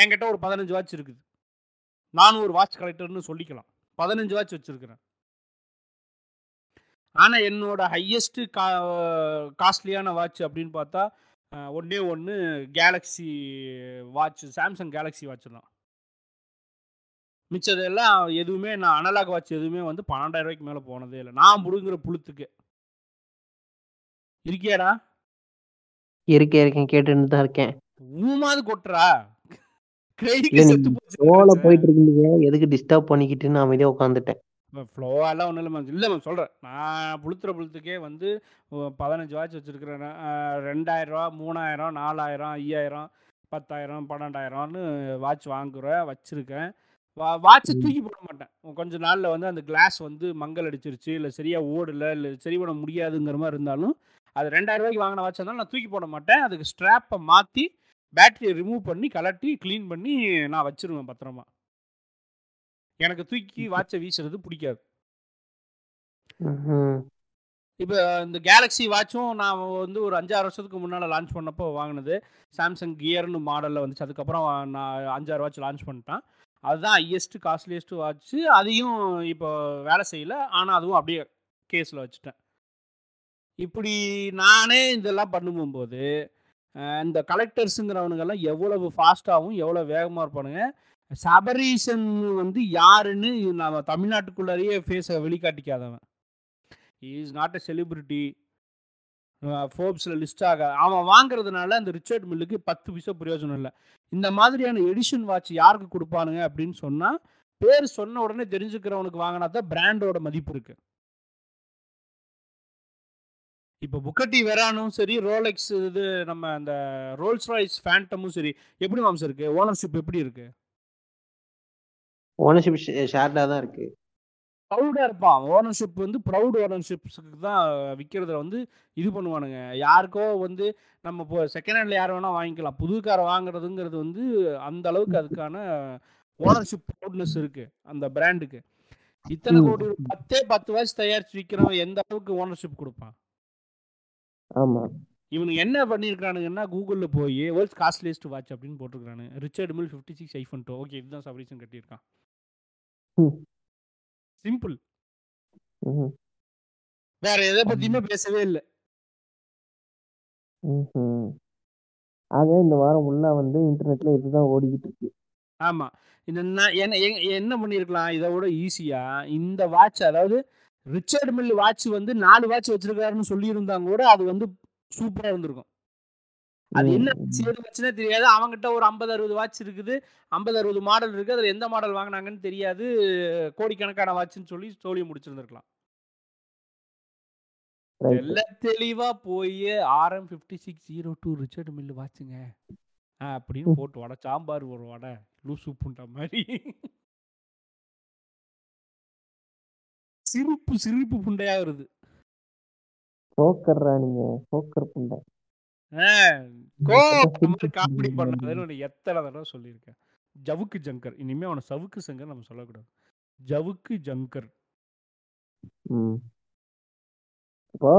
என்கிட்ட ஒரு 15 வாட்ச் இருக்குது. நானும் ஒரு வாட்ச் கலெக்டர்னு சொல்லிக்கலாம். 15 வாட்ச் வச்சிருக்கிறேன். ஆனால் என்னோட ஹையஸ்ட்டு கா காஸ்ட்லியான வாட்ச் அப்படின்னு பார்த்தா, ஒன்றே ஒன்று Galaxy watch Samsung Galaxy watch தான். மிச்சதெல்லாம் எதுவுமே நான் அனலாக் வாட்ச் எதுவுமே வந்து ரூ. 12,000க்கு மேல போனதே இல்ல. நான் புடுங்குற புழுத்துக்கு. இருக்கியாடா? இருக்கேன், இருக்கேன். கேட்டுன்னு தான் இருக்கேன். ஊமாவது கொட்டுறா. நெனச்சேன். போயிட்டு இருக்கீங்க. எதுக்கு டிஸ்டர்ப் பண்ணிக்கிட்டுன்னு அமைதியா உட்காந்துட்டேன். மேம் ஃப்ளோவாலாம் ஒண்ணும் இல்ல மேம். இல்ல மேம் சொல்றேன். நான் புளுத்துற புளுத்துக்கே வந்து 15 வாட்ச் வச்சிருக்கிறேன். நான் அ ரூ. 2000, 3000, 4000, 5000, 10,000, 12,000ன்னு வாட்ச் வாங்குறேன், வச்சிருக்கேன். வா வாட்ச. தூக்கி போட மாட்டேன். கொஞ்ச நாள்ல வந்து அந்த கிளாஸ் வந்து மங்கல் அடிச்சிருச்சு, இல்ல சரியா ஓடல, இல்ல சரி பண்ண முடியாதுங்கிற மாரி இருந்தாலும், அது ரூ. 2000க்கு வாங்குன வாட்சா இருந்தாலும் நான் தூக்கி போட மாட்டேன். அதுக்கு ஸ்ட்ராப்ப மாத்தி, பேட்டரிய ரிமூவ் பண்ணி, கழட்டி, கிளீன் பண்ணி நான் வச்சுருவேன் பத்திரமா. எனக்கு தூக்கி வாட்ச வீசுறது புடிக்காது. இப்ப இந்த கேலக்ஸி வாட்சும் நான் வந்து ஒரு 5, 6 வருஷத்துக்கு முன்னால லான்ச் பண்ணப்போ வாங்குனது. சாம்சங் கியர்ன்னு மாடல்ல வந்துச்சு. அதுக்கப்புறம் நான் 5, 6 வாட்ச் லான்ச் பண்ணிட்டான். அதுதான் ஹையஸ்ட்டு காஸ்ட்லியஸ்ட்டு வாட்ச். அதையும் இப்போ வேலை செய்யல. ஆனால் அதுவும் அப்படியே கேஸில் வச்சுட்டேன். இப்படி நானே இதெல்லாம் பண்ணும்போது, இந்த கலெக்டர்ஸுங்கிறவனுங்கெல்லாம் எவ்வளவு ஃபாஸ்ட்டாகவும் எவ்வளோ வேகமாக இருப்பானுங்க. சபரீசன் வந்து யாருன்னு நம்ம தமிழ்நாட்டுக்குள்ளாரியே ஃபேஸை வெளிக்காட்டிக்காதவன். Is not a celebrity. ஃபோர்ப்ஸில் list ஆக அவன் வாங்குறதுனால அந்த ரிச்சர்ட் மில்லுக்கு 10 பைசா பிரயோஜனம் இல்லை இந்த மாதிரியான எடிஷன் வாட்ச் யாருக்கு கொடுப்பானுங்க அப்படின்னு சொன்னால் பேர் சொன்ன உடனே தெரிஞ்சுக்கிறவனுக்கு வாங்கினா தான் பிராண்டோட மதிப்பு இருக்கு. இப்போ புக்கட்டி வெரானும் சரி, ரோலெக்ஸ் இது நம்ம அந்த ரோல்ஸ் ராய்ஸ் ஃபேண்டமும் சரி, எப்படி மாம்ஸ் இருக்கு? ஓனர்ஷிப் எப்படி இருக்கு? ஓனர்ஷிப் ஷேர்டாக தான் இருக்குது ப்ரவுடா இருப்பான். ஓனர்ஷிப் வந்து ப்ரவுட் ஓனர்ஷிப்ஸ்க்கு தான் விக்கிறதுல வந்து இது பண்ணுவானுங்க. யாருக்கோ வந்து நம்ம இப்போ செகண்ட் ஹேண்ட்ல யார் வேணா வாங்கிக்கலாம். புது கார வாங்குறதுங்கிறது வந்து அந்த அளவுக்கு அதுக்கான ஓனர்ஷிப் ப்ரவுட்னஸ் இருக்கு. அந்த பிராண்டுக்கு. இத்தன. கோடி 10ஏ 10 வாட்ச் தயாரிச்சு விக்கிறவன் எந்த அளவுக்கு ஓனர்ஷிப் குடுப்பான்? ஆமா. இவனுங்க என்ன பண்ணியிருக்கானுங்கன்னா, கூகுள்ல போயி வேர்ல்ட்ஸ் காஸ்ட்லியஸ்ட் வாட்ச் அப்படின்னு போட்டுருக்கானுங்க. ரிச்சர்ட் மில் 56 ஐஃபோன் 2 ஓகே இதுதான் சபரீஷன் கட்டியிருக்கான். சிம்பிள். வேற எத. பத்தியுமே பேசவே இல்ல. ஆக இந்த வாரம் ஃபுல்லா வந்து இன்டர்நெட்ல இதுதான் ஓடிக்கிட்டு இருக்கு. ஆமா. இந்த என்ன என்ன பண்ணியிருக்கலாம்? இத விட ஈஸியா இந்த வாட்ச் அதாவது ரிச்சர்ட் மில் வாட்ச் வந்து 4 வாட்ச் வச்சிருக்காருன்னு சொல்லியிருந்தா கூட அது வந்து சூப்பரா இருந்திருக்கும். அது. என்ன. ஏது வாட்ச்னே தெரியாது. அவன்கிட்ட ஒரு 50, 60 வாட்ச் இருக்குது. 50, 60 மாடல் இருக்கு. அதுல எந்த மாடல் வாங்குனாங்கன்னு தெரியாது. கோடிக்கணக்கான வாட்ச்ன்னு சொல்லி சோழிய முடிச்சிருந்திருக்கலாம். தெள்ள தெளிவா போயி RM5602 ரிச்சர்ட் மில் வாட்சுங்க. அப்படின்னு. போட்டு உடைச்சான் பாரு ஒரு உடை. லூசு புண்டை மாரி. சிரிப்பு சிரிப்பு புண்டையா வருது. போக்கர்ரா நீங்க. போக்கர் புண்டை. காமெடி. பண்ணாதன்னு எத்தன தடவ சொல்லியிருக்கேன். ஜவுக்கு ஜங்கர். இனிமே அவன சவுக்கு சங்கர் நம்ம சொல்லக்கூடாது. ஜவுக்கு ஜங்கர். இப்போ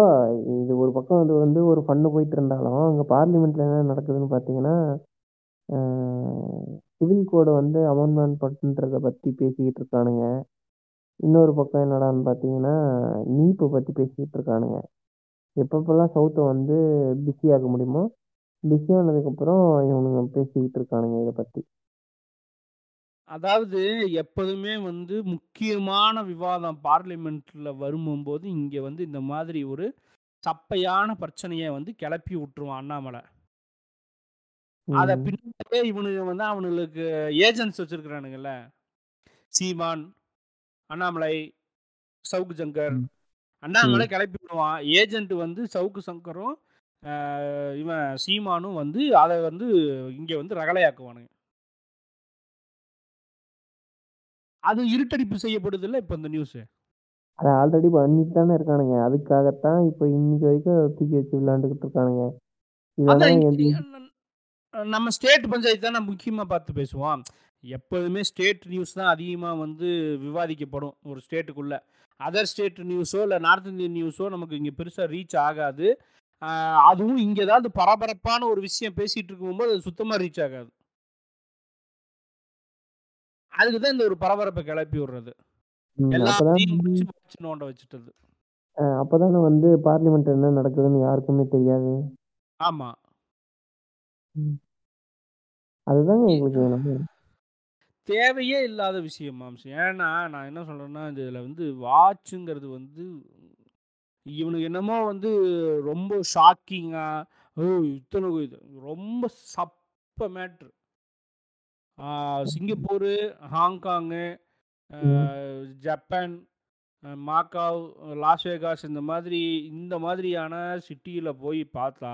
இது ஒரு பக்கம் இது வந்து ஒரு ஃபன்னு போயிட்டு இருந்தாலும், அங்க பார்லிமென்ட்ல என்ன நடக்குதுன்னு பார்த்தீங்கன்னா சிவில் கோடை வந்து அமெண்ட்மெண்ட் பண்ணுறத பற்றி பேசிக்கிட்டு இருக்கானுங்க இன்னொரு பக்கம் என்னடான்னு பார்த்தீங்கன்னா நீப்பை பற்றி பேசிக்கிட்டு இருக்கானுங்க எப்பப்பெல்லாம் சவுத்தை வந்து பிஸி ஆக முடியுமோ பிஸி ஆனதுக்கப்புறம் இவனுங்க பேசிக்கிட்டு இருக்கானுங்க இதை பற்றி அதாவது எப்போதுமே வந்து முக்கியமான விவாதம் பார்லிமெண்ட்ல வரும்போது இங்க வந்து இந்த மாதிரி ஒரு சப்பையான பிரச்சனையை வந்து கிளப்பி விட்டுருவான் அண்ணாமலை அத. பின்னாடியே இவனுங்க வந்து அவனுங்களுக்கு ஏஜென்ட்ஸ் வச்சிருக்கிறானுங்கல்ல சீமான் அண்ணாமலை சவுக்கு சங்கர் ம். அண்ணாமலை கிளப்பி விடுவான். ஏஜென்ட் வந்து சவுக்கு சங்கரும் இவன் சீமானும் வந்து அதை வந்து இங்க வந்து ரகலையாக்குவானுங்க. அது இருட்டடிப்பு செய்யப்படுது இல்ல இப்ப இந்த நியூஸ்? அதை ஆல்ரெடி பண்ணிட்டு தானே இருக்கானுங்க. அதுக்காகத்தான் இப்போ இன்னைக்கு வரைக்கும் தூக்கி வச்சு விளையாண்டுக்கிட்டு இருக்கானுங்க. நம்ம ஸ்டேட் பஞ்சாயத்து தான் முக்கியமா பார்த்து பேசுவோம். எப்போதுமே ஸ்டேட் நியூஸ் தான் அதிகமா வந்து விவாதிக்கப்படும் ஒரு ஸ்டேட்டுக்குள்ள. அதர் ஸ்டேட் நியூஸோ இல்லை நார்த் இந்தியன் நியூஸோ நமக்கு இங்க பெருசா ரீச் ஆகாது. அதுவும் இங்க ஏதாவது பரபரப்பான ஒரு விஷயம் பேசிட்டு இருக்கும்போது அது சுத்தமா ரீச் ஆகாது. அதுக்கு தான் இந்த ஒரு பரபரப்பை கிளப்பி விடுறது. எல்லாத்தையும் வச்சுட்டது. அப்பதானே வந்து பார்லிமெண்ட் என்ன நடக்குதுன்னு யாருக்குமே தெரியாது. ஆமா. அதுதாங்க எங்களுக்கு வேணும். தேவையே இல்லாத விஷயம் மாம்சம். ஏன்னா நான் என்ன சொல்கிறேன்னா இதில் வந்து வாட்சுங்கிறது வந்து இவனுக்கு என்னமோ வந்து ரொம்ப ஷாக்கிங்காக ஓ இத்தனை இது. ரொம்ப சப்ப matter. Singapore Hong Kong Japan Macau Las Vegas இந்த மாதிரி இந்த மாதிரியான சிட்டியில் போய் பார்த்தா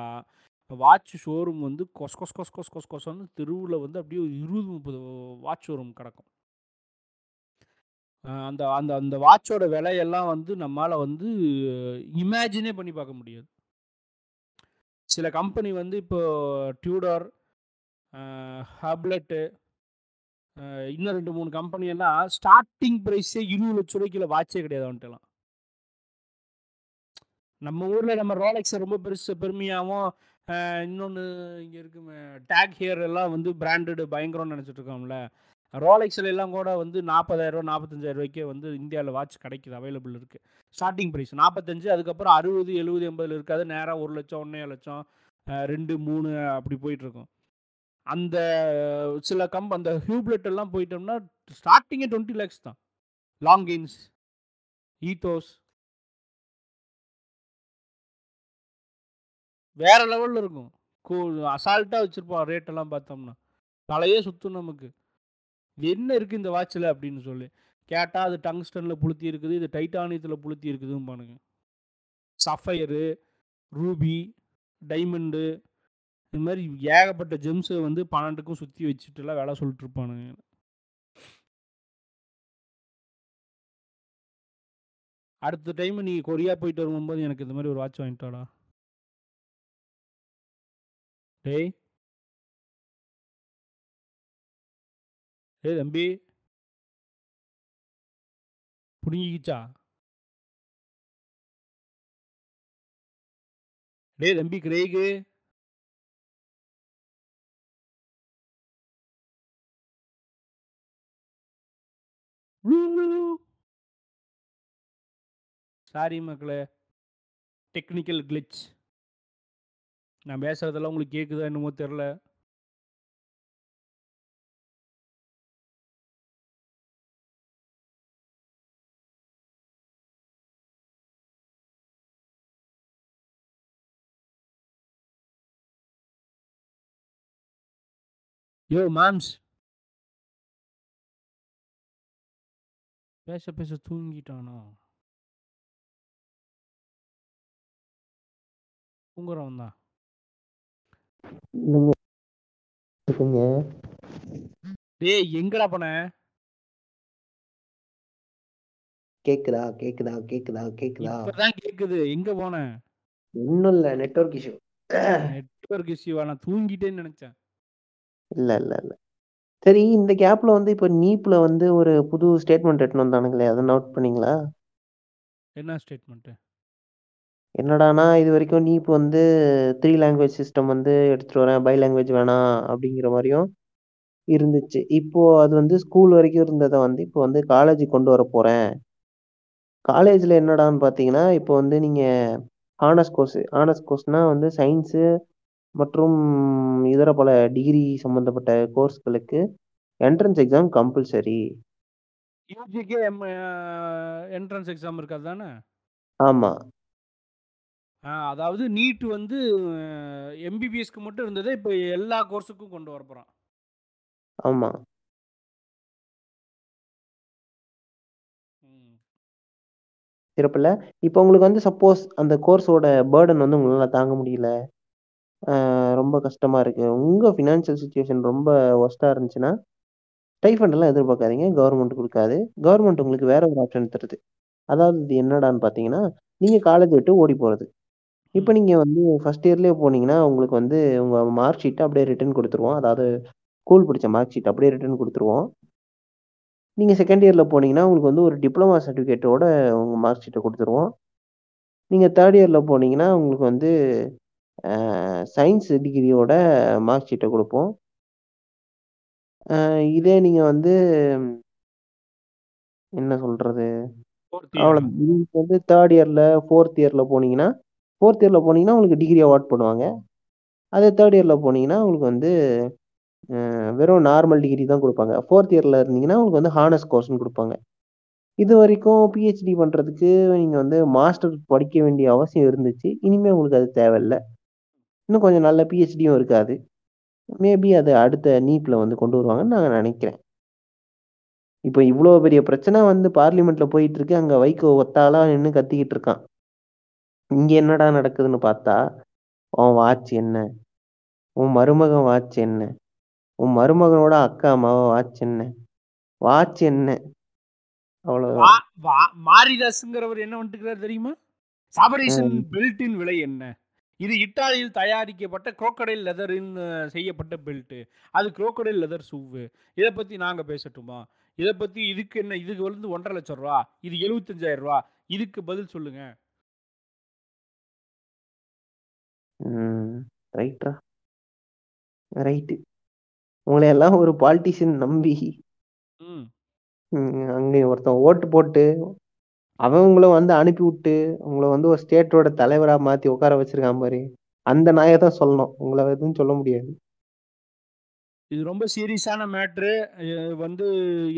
வாட்ச் ஷோரூம் வந்து கொஸ் கொஸ் கொஸ் கொஸ் கொஸ் கொஸ்ன்னு தெருவில் வந்து அப்படியே ஒரு இருபது முப்பது வாட்ச் ஷோரூம் கிடக்கும். அந்த அந்த அந்த வாட்சோட விலையெல்லாம் வந்து நம்மளால் வந்து இமேஜினே பண்ணி பார்க்க முடியாது. சில கம்பெனி வந்து இப்போ டியூடர் ஹப்லெட்டு இன்னும் ரெண்டு மூணு கம்பெனியெல்லாம் ஸ்டார்டிங் ப்ரைஸே இருபது லட்ச ரூபாய்க்குள்ள வாட்சே கிடையாது அவன்ட்டுலாம் நம்ம ஊரில் நம்ம ரோலெக்ஸை ரொம்ப பெருசு பெருமையாகவும் இன்னொன்று இங்கே இருக்குமே டேக் ஹியர் எல்லாம் வந்து பிராண்டடு பயங்கரம்னு நினச்சிட்டு இருக்கோம்ல. ரோலெக்ஸில் எல்லாம் கூட வந்து நாற்பதாயிரரூவா நாற்பத்தஞ்சாயிரம் ரூபாய்க்கே வந்து இந்தியாவில் வாட்ச் கிடைக்குது அவைலபிள் இருக்குது ஸ்டார்டிங் ப்ரைஸ் நாற்பத்தஞ்சு அதுக்கப்புறம் அறுபது எழுபது எண்பதில் இருக்காது நேராக ஒரு லட்சம் ஒன்றே லட்சம் ரெண்டு மூணு அப்படி போயிட்டுருக்கோம் அந்த சில கம்ப் அந்த ஹியூப்லெட் எல்லாம் போயிட்டோம்னா ஸ்டார்டிங்கே டுவெண்ட்டி லேக்ஸ் தான். லாங் கெயின்ஸ் ஈத்தோஸ் வேற லெவலில் இருக்கும். கூ அசால்ட்டாக வச்சுருப்பான் ரேட்டெல்லாம் பார்த்தோம்னா. தலையே சுற்றும் நமக்கு. என்ன இருக்குது இந்த வாட்சில் அப்படின்னு சொல்லி. கேட்டால் அது டங்ஸ்டனில் புளுத்தி இருக்குது இது டைட்டானியத்தில் புளுத்தி இருக்குதும்பானுங்க சஃபயரு ரூபி டைமண்டு இது மாதிரி ஏகப்பட்ட ஜெம்ஸை வந்து பன்னெண்டுக்கும் சுற்றி வச்சுட்டுலாம் வேலை சொல்லிட்டு இருப்பானுங்க. அடுத்த டைம் நீ கொரியா போயிட்டு வரும்போது எனக்கு இந்த மாதிரி ஒரு வாட்ச் வாங்கிட்டாடா டேய் ஏய் தம்பி. புடிங்கிக்கிச்சா டேய் தம்பி கிரேகு சாரி மக்களே. டெக்னிக்கல் கிளிச் நான் பேசுறதெல்லாம் உங்களுக்கு கேட்குதா என்னமோ தெரில. யோ மாம்ஸ் பேச பேச தூங்கிட்டானா? தூங்குறவன் தான் இல்லைங்க இருக்குங்க. டேய் எங்கடா போன? கேக்குதா? கேக்குதா? கேக்குதா? கேக்குதா? இப்பதான் கேக்குது. எங்க போன? இன்னும் இல்ல. நெட்வொர்க் இஷ்யூ நெட்வொர்க் இஷ்யூவா நான் தூங்கிட்டேன்னு நினைச்சேன். இல்ல இல்ல இல்ல. சரி இந்த கேப்ல வந்து இப்ப நீப்ல வந்து ஒரு புது ஸ்டேட்மெண்ட் எடுத்துன்னு வந்தானுங்களே அதை நோட் பண்ணீங்களா? என்ன ஸ்டேட்மெண்ட் என்னடான்னா இது வரைக்கும் நீ இப்போ வந்து த்ரீ லாங்குவேஜ் சிஸ்டம் வந்து எடுத்துட்டு வரேன் பை லாங்குவேஜ் வேணாம் அப்படிங்கிற மாதிரியும் இருந்துச்சு. இப்போ அது வந்து ஸ்கூல் வரைக்கும் இருந்ததை வந்து இப்போ வந்து காலேஜுக்கு கொண்டு வர போறேன். காலேஜில் என்னடான்னு பார்த்தீங்கன்னா இப்போ வந்து நீங்கள் ஹானர்ஸ் கோர்ஸ் ஹானர்ஸ் கோர்ஸ்னால் வந்து சயின்ஸு மற்றும் இதர பல டிகிரி சம்பந்தப்பட்ட கோர்ஸ்களுக்கு என்ட்ரன்ஸ் எக்ஸாம் கம்பல்சரி யூஜிக்கே என்ட்ரன்ஸ் எக்ஸாம் இருக்காது தானே? அதாவது நீட் வந்து எம்பிபிஎஸ்க்கு மட்டும் இருந்ததை இப்போ எல்லா கோர்ஸுக்கும் கொண்டு வர போகிறான் ஆமாம் சிறப்பில்ல இப்போ உங்களுக்கு வந்து சப்போஸ் அந்த கோர்ஸோட பேர்டன் வந்து உங்களால் தாங்க முடியல. ரொம்ப கஷ்டமா இருக்கு. உங்க ஃபினான்ஷியல் சுச்சுவேஷன் ரொம்ப ஒஸ்ட்டாக இருந்துச்சுன்னா ஸ்டைஃபண்ட் எல்லாம் எதிர்பார்க்காதீங்க. கவர்மெண்ட் கொடுக்காது. கவர்மெண்ட் உங்களுக்கு வேற ஒரு ஆப்ஷன் தருது. அதாவது இது என்னடான்னு பார்த்தீங்கன்னா நீங்க காலேஜ் விட்டு ஓடி போறது. இப்போ நீங்க வந்து ஃபர்ஸ்ட் இயர்லயே போனீங்கன்னா உங்களுக்கு வந்து உங்க மார்க் ஷீட்டை அப்படியே ரிட்டர்ன் கொடுத்துருவோம். அதாவது ஸ்கூல் படிச்ச மார்க் ஷீட் அப்படியே ரிட்டர்ன் கொடுத்துருவோம். நீங்க செகண்ட் இயர்ல போனீங்கன்னா உங்களுக்கு வந்து ஒரு டிப்ளமா சர்டிஃபிகேட்டோட உங்க மார்க் ஷீட்டை கொடுத்துருவோம். நீங்க தேர்ட் இயர்ல போனீங்கன்னா உங்களுக்கு வந்து சயின்ஸ் டிகிரியோட மார்க் ஷீட்டை கொடுப்போம். இதே நீங்க வந்து என்ன சொல்றது? அவ்வளோ உங்களுக்கு வந்து தேர்ட் இயர்ல ஃபோர்த் இயர்ல போனீங்கன்னா ஃபோர்த் இயரில் போனீங்கன்னா உங்களுக்கு டிகிரி அவார்ட் பண்ணுவாங்க அதே தேர்ட் இயரில் போனீங்கன்னா உங்களுக்கு வந்து வெறும் நார்மல் டிகிரி தான் கொடுப்பாங்க. ஃபோர்த் இயரில் இருந்தீங்கன்னா உங்களுக்கு வந்து ஹானஸ் கோர்ஸ்னு கொடுப்பாங்க. இது வரைக்கும் பிஹெச்டி பண்ணுறதுக்கு நீங்கள் வந்து மாஸ்டர் படிக்க வேண்டிய அவசியம் இருந்துச்சு. இனிமேல் உங்களுக்கு அது தேவையில்லை. இன்னும் கொஞ்சம் நல்ல பிஹெச்டியும் இருக்காது. மேபி அது அடுத்த நீட்டில் வந்து கொண்டு வருவாங்கன்னு நாங்கள் நினைக்கிறேன். இப்போ இவ்வளோ பெரிய பிரச்சனை வந்து பார்லிமெண்ட்டில் போயிட்டு இருக்கு. அங்கே வைகோ ஒத்தாலாக நின்று கத்திக்கிட்டு இருக்கான். இங்க என்னடா நடக்குதுன்னு பார்த்தா உன் வாட்ச் என்ன? உன் மருமகன் வாட்ச் என்ன? உன் மருமகனோட அக்கா அம்மாவை வாட்ச் என்ன? வாட்ச் என்ன? அவ்வளவுதான். மாரிதாஸ்ங்கிறவர் என்ன வந்துக்கிறார் தெரியுமா? சாபரேஷன் பெல்ட்டின் விலை என்ன? இது இத்தாலியில் தயாரிக்கப்பட்ட குரோக்கடைல் லெதரின் செய்யப்பட்ட பெல்ட்டு. அது குரோக்கடைல் லெதர் ஷூவு இதை பற்றி நாங்கள் பேசட்டுமா? இதை பற்றி இதுக்கு என்ன இதுக்கு வந்து ஒன்றரை லட்சம் ரூபா இது எழுபத்தஞ்சாயிரம் ரூபா. இதுக்கு பதில் சொல்லுங்க ரைட்ரா ரைட்டு உங்களை எல்லாம் ஒரு பாலிட்டிஷியன் நம்பி. அங்கே ஒருத்தன் ஓட்டு போட்டு அவன் உங்களை வந்து அனுப்பி விட்டு உங்களை வந்து ஒரு ஸ்டேட்டோட தலைவரா மாத்தி உட்கார வச்சிருக்கான் பாரு. அந்த நாயை தான் சொல்லணும். உங்களை எதுவும் சொல்ல முடியாது. இது ரொம்ப சீரியஸான மேட்ரு. வந்து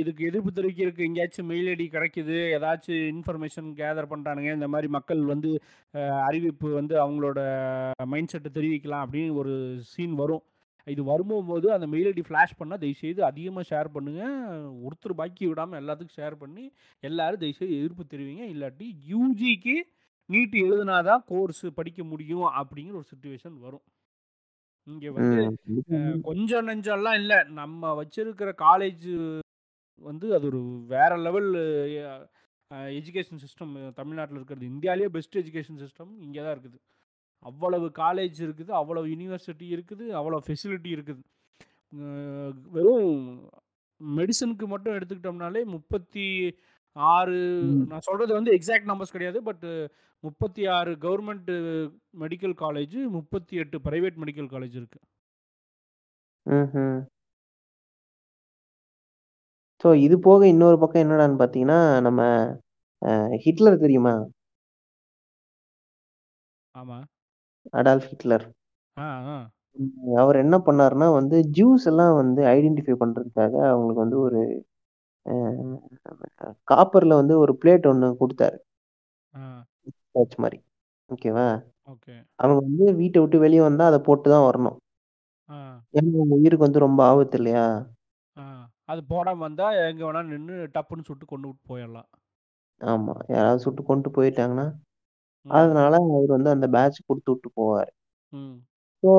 இதுக்கு எதிர்ப்பு தெரிவிக்கிறதுக்கு எங்கேயாச்சும் மெயில் ஐடி கிடைக்குது. ஏதாச்சும் இன்ஃபர்மேஷன் கேதர் பண்ணுறானுங்க இந்த மாதிரி மக்கள் வந்து அறிவிப்பு வந்து அவங்களோட மைண்ட் செட்டை தெரிவிக்கலாம் அப்படின்னு ஒரு சீன் வரும். இது வரும்போது அந்த மெயில் ஐடி ஃப்ளாஷ் பண்ணால் தயவுசெய்து அதிகமாக ஷேர் பண்ணுங்கள் ஒருத்தர் பாக்கி விடாமல் எல்லாத்துக்கும் ஷேர் பண்ணி எல்லோரும் தயவுசெய்து எதிர்ப்பு தெரிவிங்க. இல்லாட்டி யூஜிக்கு நீட்டு எழுதுனாதான் கோர்ஸ் படிக்க முடியும் அப்படிங்கிற ஒரு சுச்சுவேஷன் வரும். இங்கே வந்து கொஞ்சம் நெஞ்சம்லாம் இல்லை. நம்ம வச்சிருக்கிற காலேஜ் வந்து அது ஒரு வேற லெவல் எஜுகேஷன் சிஸ்டம் தமிழ்நாட்டில் இருக்கிறது. இந்தியாவிலேயே பெஸ்ட் எஜுகேஷன் சிஸ்டம் இங்கே தான் இருக்குது. அவ்வளவு காலேஜ் இருக்குது அவ்வளவு யூனிவர்சிட்டி இருக்குது அவ்வளோ ஃபெசிலிட்டி இருக்குது. வெறும் மெடிசனுக்கு மட்டும் எடுத்துக்கிட்டோம்னாலே முப்பத்தி ஆறு நான் சொல்கிறது வந்து எக்ஸாக்ட் நம்பர்ஸ் கிடையாது பட் முப்பத்தி ஆறு கவர்மெண்ட் மெடிக்கல் காலேஜ் முப்பத்தி எட்டு பிரைவேட் மெடிக்கல் காலேஜ் இருக்கு ஸோ இது போக இன்னொரு பக்கம் என்னடான்னு பார்த்தீங்கன்னா நம்ம ஹிட்லர் தெரியுமா? ஆமா. Adolf Hitler. அவர் என்ன பண்ணாருன்னா வந்து ஜூஸ் எல்லாம் வந்து ஐடென்டிஃபை பண்றதுக்காக அவங்களுக்கு வந்து ஒரு காப்பர்ல வந்து ஒரு பிளேட் ஒன்று கொடுத்தாரு. ஸ்க்ராட்ச் மாதிரி ஓகேவா ஓகே அவங்க வந்து வீட்டை விட்டு வெளியே வந்தா அதை போட்டு தான் வரணும். ஏன்னா உங்க உயிருக்கு வந்து ரொம்ப ஆபத்து இல்லையா? அது போடாம வந்தா எங்க வேணா நின்று டப்புன்னு சுட்டு கொண்டு விட்டு போயிடலாம். ஆமா. யாராவது சுட்டு கொண்டு போயிட்டாங்கன்னா அதனால அவர் வந்து அந்த பேட்ச் கொடுத்து விட்டு போவார். ஸோ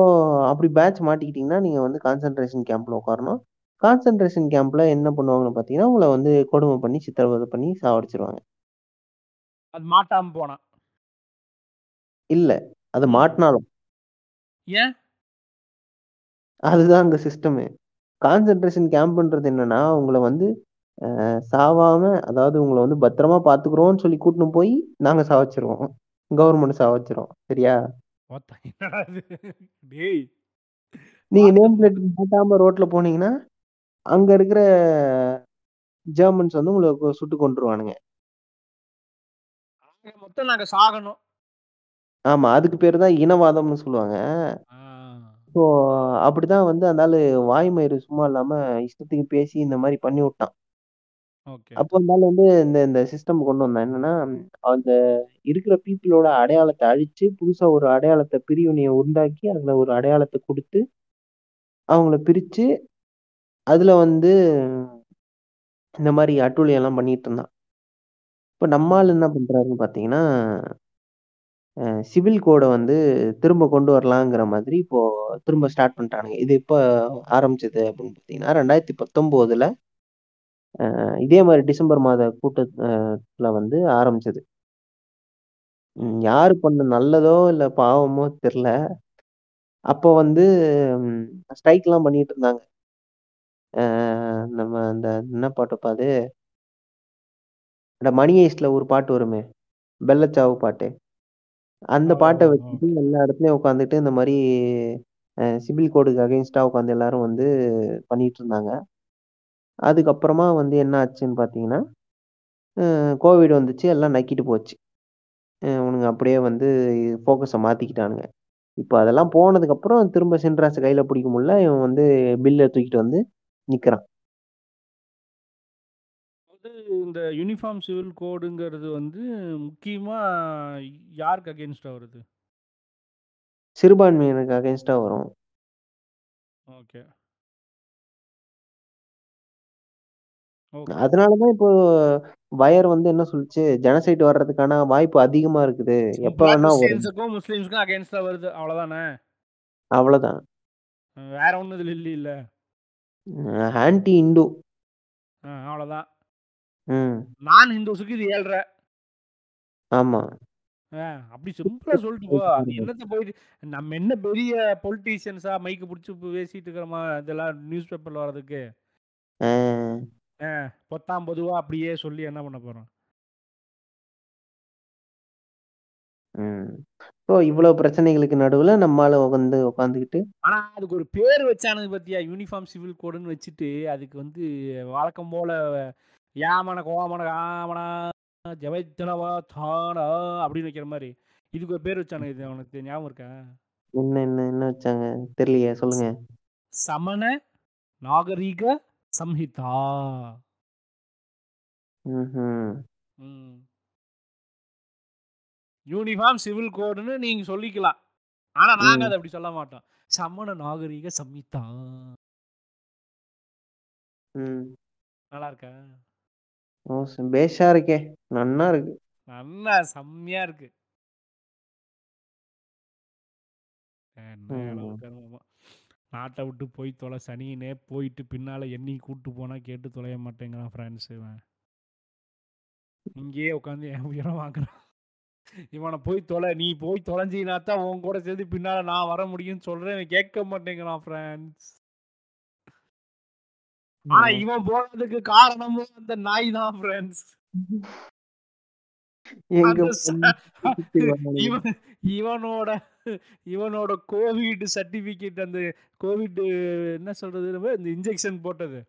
அப்படி பேட்ச் மாட்டிக்கிட்டீங்கன்னா நீங்க வந்து கான்சென்ட்ரேஷன் கேம்ப்ல உட்காரணும். கான்சென்ட்ரேஷன் கேம்ப்ல என்ன பண்ணுவாங்கன்னு பார்த்தீங்கன்னா உங்களை வந்து கொடுமை பண்ணி சித்திரவதை பண்ணி சாவடிச்சிருவாங்க. அது மாட்டாம போனா. இல்ல அது மாட்டினாலும். ஏன்? அதுதான் அங்க சிஸ்டமு கான்சென்ட்ரேஷன் கேம்ப்ன்றது என்னன்னா உங்களை வந்து சாவாம அதாவது உங்களை வந்து பத்திரமா பாத்துக்கிறோம்னு சொல்லி கூட்டின்னு போய் நாங்க சாவச்சிருவோம் கவர்மெண்ட் சாவச்சிரும் சரியா? நீங்க நேம் பிளேட் மாட்டாம ரோட்ல போனீங்கன்னா அங்க இருக்கிற ஜெர்மன்ஸ் வந்து உங்களுக்கு சுட்டு கொண்டுருவானுங்க மொத்தம் நாங்க சாகணும். ஆமா அதுக்கு பேர் தான் இனவாதம்னு சொல்லுவாங்க. ஸோ அப்படிதான் வந்து அந்த ஆளு வாய்மயிறு சும்மா இல்லாம இஷ்டத்துக்கு பேசி இந்த மாதிரி பண்ணி விட்டான். அப்போ ஆள் வந்து இந்த இந்த சிஸ்டம் கொண்டு வந்தான். என்னன்னா அந்த இருக்கிற பீப்புளோட அடையாளத்தை அழிச்சு புதுசா ஒரு அடையாளத்தை பிரிவினையை உண்டாக்கி அதுல ஒரு அடையாளத்தை கொடுத்து அவங்கள பிரிச்சு அதில் வந்து இந்த மாதிரி அட்டூழியம்லாம் பண்ணிட்டு இருந்தான். இப்போ நம்ம ஆள் என்ன பண்ணுறாருன்னு பார்த்தீங்கன்னா சிவில் கோடை வந்து திரும்ப கொண்டு வரலாங்கிற மாதிரி இப்போ திரும்ப ஸ்டார்ட் பண்ணிட்டானுங்க. இது இப்போ ஆரம்பிச்சது அப்படின்னு பார்த்தீங்கன்னா ரெண்டாயிரத்தி பத்தொம்போதுல இதே மாதிரி டிசம்பர் மாத கூட்டத்தில் வந்து ஆரம்பிச்சது. யார் பண்ண நல்லதோ இல்லை பாவமோ தெரில அப்போ வந்து ஸ்ட்ரைக்லாம் பண்ணிட்டு இருந்தாங்க. நம்ம அந்த என்ன பாட்டுப்பா அது? இந்த மணி ஐஸ்ல ஒரு பாட்டு வருமே பெல்லச்சாவு பாட்டு. அந்த பாட்டை வச்சுட்டு எல்லா இடத்துலயும் உட்காந்துட்டு இந்த மாதிரி சிவில் கோடுக்கு அகைன்ஸ்டா உட்காந்து எல்லாரும் வந்து பண்ணிட்டு இருந்தாங்க. அதுக்கப்புறமா வந்து என்ன ஆச்சுன்னு பார்த்தீங்கன்னா கோவிட் வந்துச்சு எல்லாம் நக்கிட்டு போச்சு. அஹ் உனங்க அப்படியே வந்து ஃபோக்கஸை மாத்திக்கிட்டானுங்க. இப்போ அதெல்லாம் போனதுக்கப்புறம் திரும்ப சின்ராசை கையில பிடிக்க முடியல. இவன் வந்து பில்லை தூக்கிட்டு வந்து நிக்கிறான். இந்த யூனிஃபார்ம் சிவில் கோடுங்கிறது வந்து முக்கியமா யாருக்கு அகேன்ஸ்டா வருது? சிறுபான்மையினருக்கு அகைன்ஸ்டா வரும். ஓகே. அதனாலதான் இப்போ வயர் வந்து என்ன சொல்லுச்சு? ஜெனசைட் வர்றதுக்கான வாய்ப்பு அதிகமா இருக்குது. எப்ப வேணா முஸ்லீம்ஸுக்கும் அகேன்ஸ்டா வருது. அவ்வளவுதானே? அவ்வளவுதான். வேற ஒன்றும் இதுல இல்லை இல்ல ஆன்டி இந்து. ம். நான் ஹிந்துஸுக்கு இது ஏழ்ரை ஆமா. அப்படி சிம்பிளா <laughs> சொல்லிட்டு போ. அது என்னத்த போயிட்டு நம்ம என்ன பெரிய பொலிட்டீஷியன்ஸா மைக்கு பிடிச்சி பேசிட்டு இருக்கிறோமா இதெல்லாம் நியூஸ் பேப்பர்ல வர்றதுக்கு பொத்தாம் பொதுவா அப்படியே சொல்லி என்ன பண்ண போறோம்? ம். ஸோ இவ்வளவு பிரச்சனைகளுக்கு நடுவுல நம்மால வந்து உட்காந்துக்கிட்டு ஆனா அதுக்கு ஒரு பேர் வச்சானுங்க பத்தியா? யூனிஃபார்ம் சிவில் கோடுன்னு வச்சுட்டு அதுக்கு வந்து வழக்கம் போல யாமன கோமன காமனா ஜவைத்தனவா தானா அப்படின்னு வைக்கிற மாதிரி. இதுக்கு ஒரு பேர் வச்சானுங்க இது அவனுக்கு ஞாபகம் இருக்கா? என்ன என்ன என்ன வச்சாங்க? தெரியலையே சொல்லுங்க. சமண நாகரீக சம்ஹிதா. ம்ஹும். யூனிஃபார்ம் சிவில் கோடுன்னு நீங்க சொல்லிக்கலாம். ஆனா நாங்க. அதை அப்படி சொல்ல மாட்டோம். சமண நாகரீக சம்ஹிதா ம். நல்லா இருக்கா? ஓ பேஷா இருக்கே. நன்னா இருக்கு. நல்லா செம்மையா இருக்கு. என்ன நாட்டை விட்டு போய் தொலை சனினே போயிட்டு பின்னால என்னையும் கூட்டு போனா கேட்டு தொலைய மாட்டேங்கிறான் ஃப்ரெண்ட்ஸ் இவன். இங்கேயே உட்காந்து என் உயிரம் வாங்குறான். இவனை போய் தொலை நீ போய் தொலைஞ்சினா தான் உன் கூட சேர்ந்து பின்னால நான் வர முடியும்னு சொல்றேன். கேட்க மாட்டேங்கிறான் ஃப்ரெண்ட்ஸ் ஆனா. இவன் போனதுக்கு காரணமும் அந்த நாய் தான் ஃப்ரெண்ட்ஸ் இவனோட இவனோட கோவிட் சர்டிபிகேட் அந்த கோவிட் என்ன சொல்றது இந்த இன்ஜெக்ஷன் போட்டது.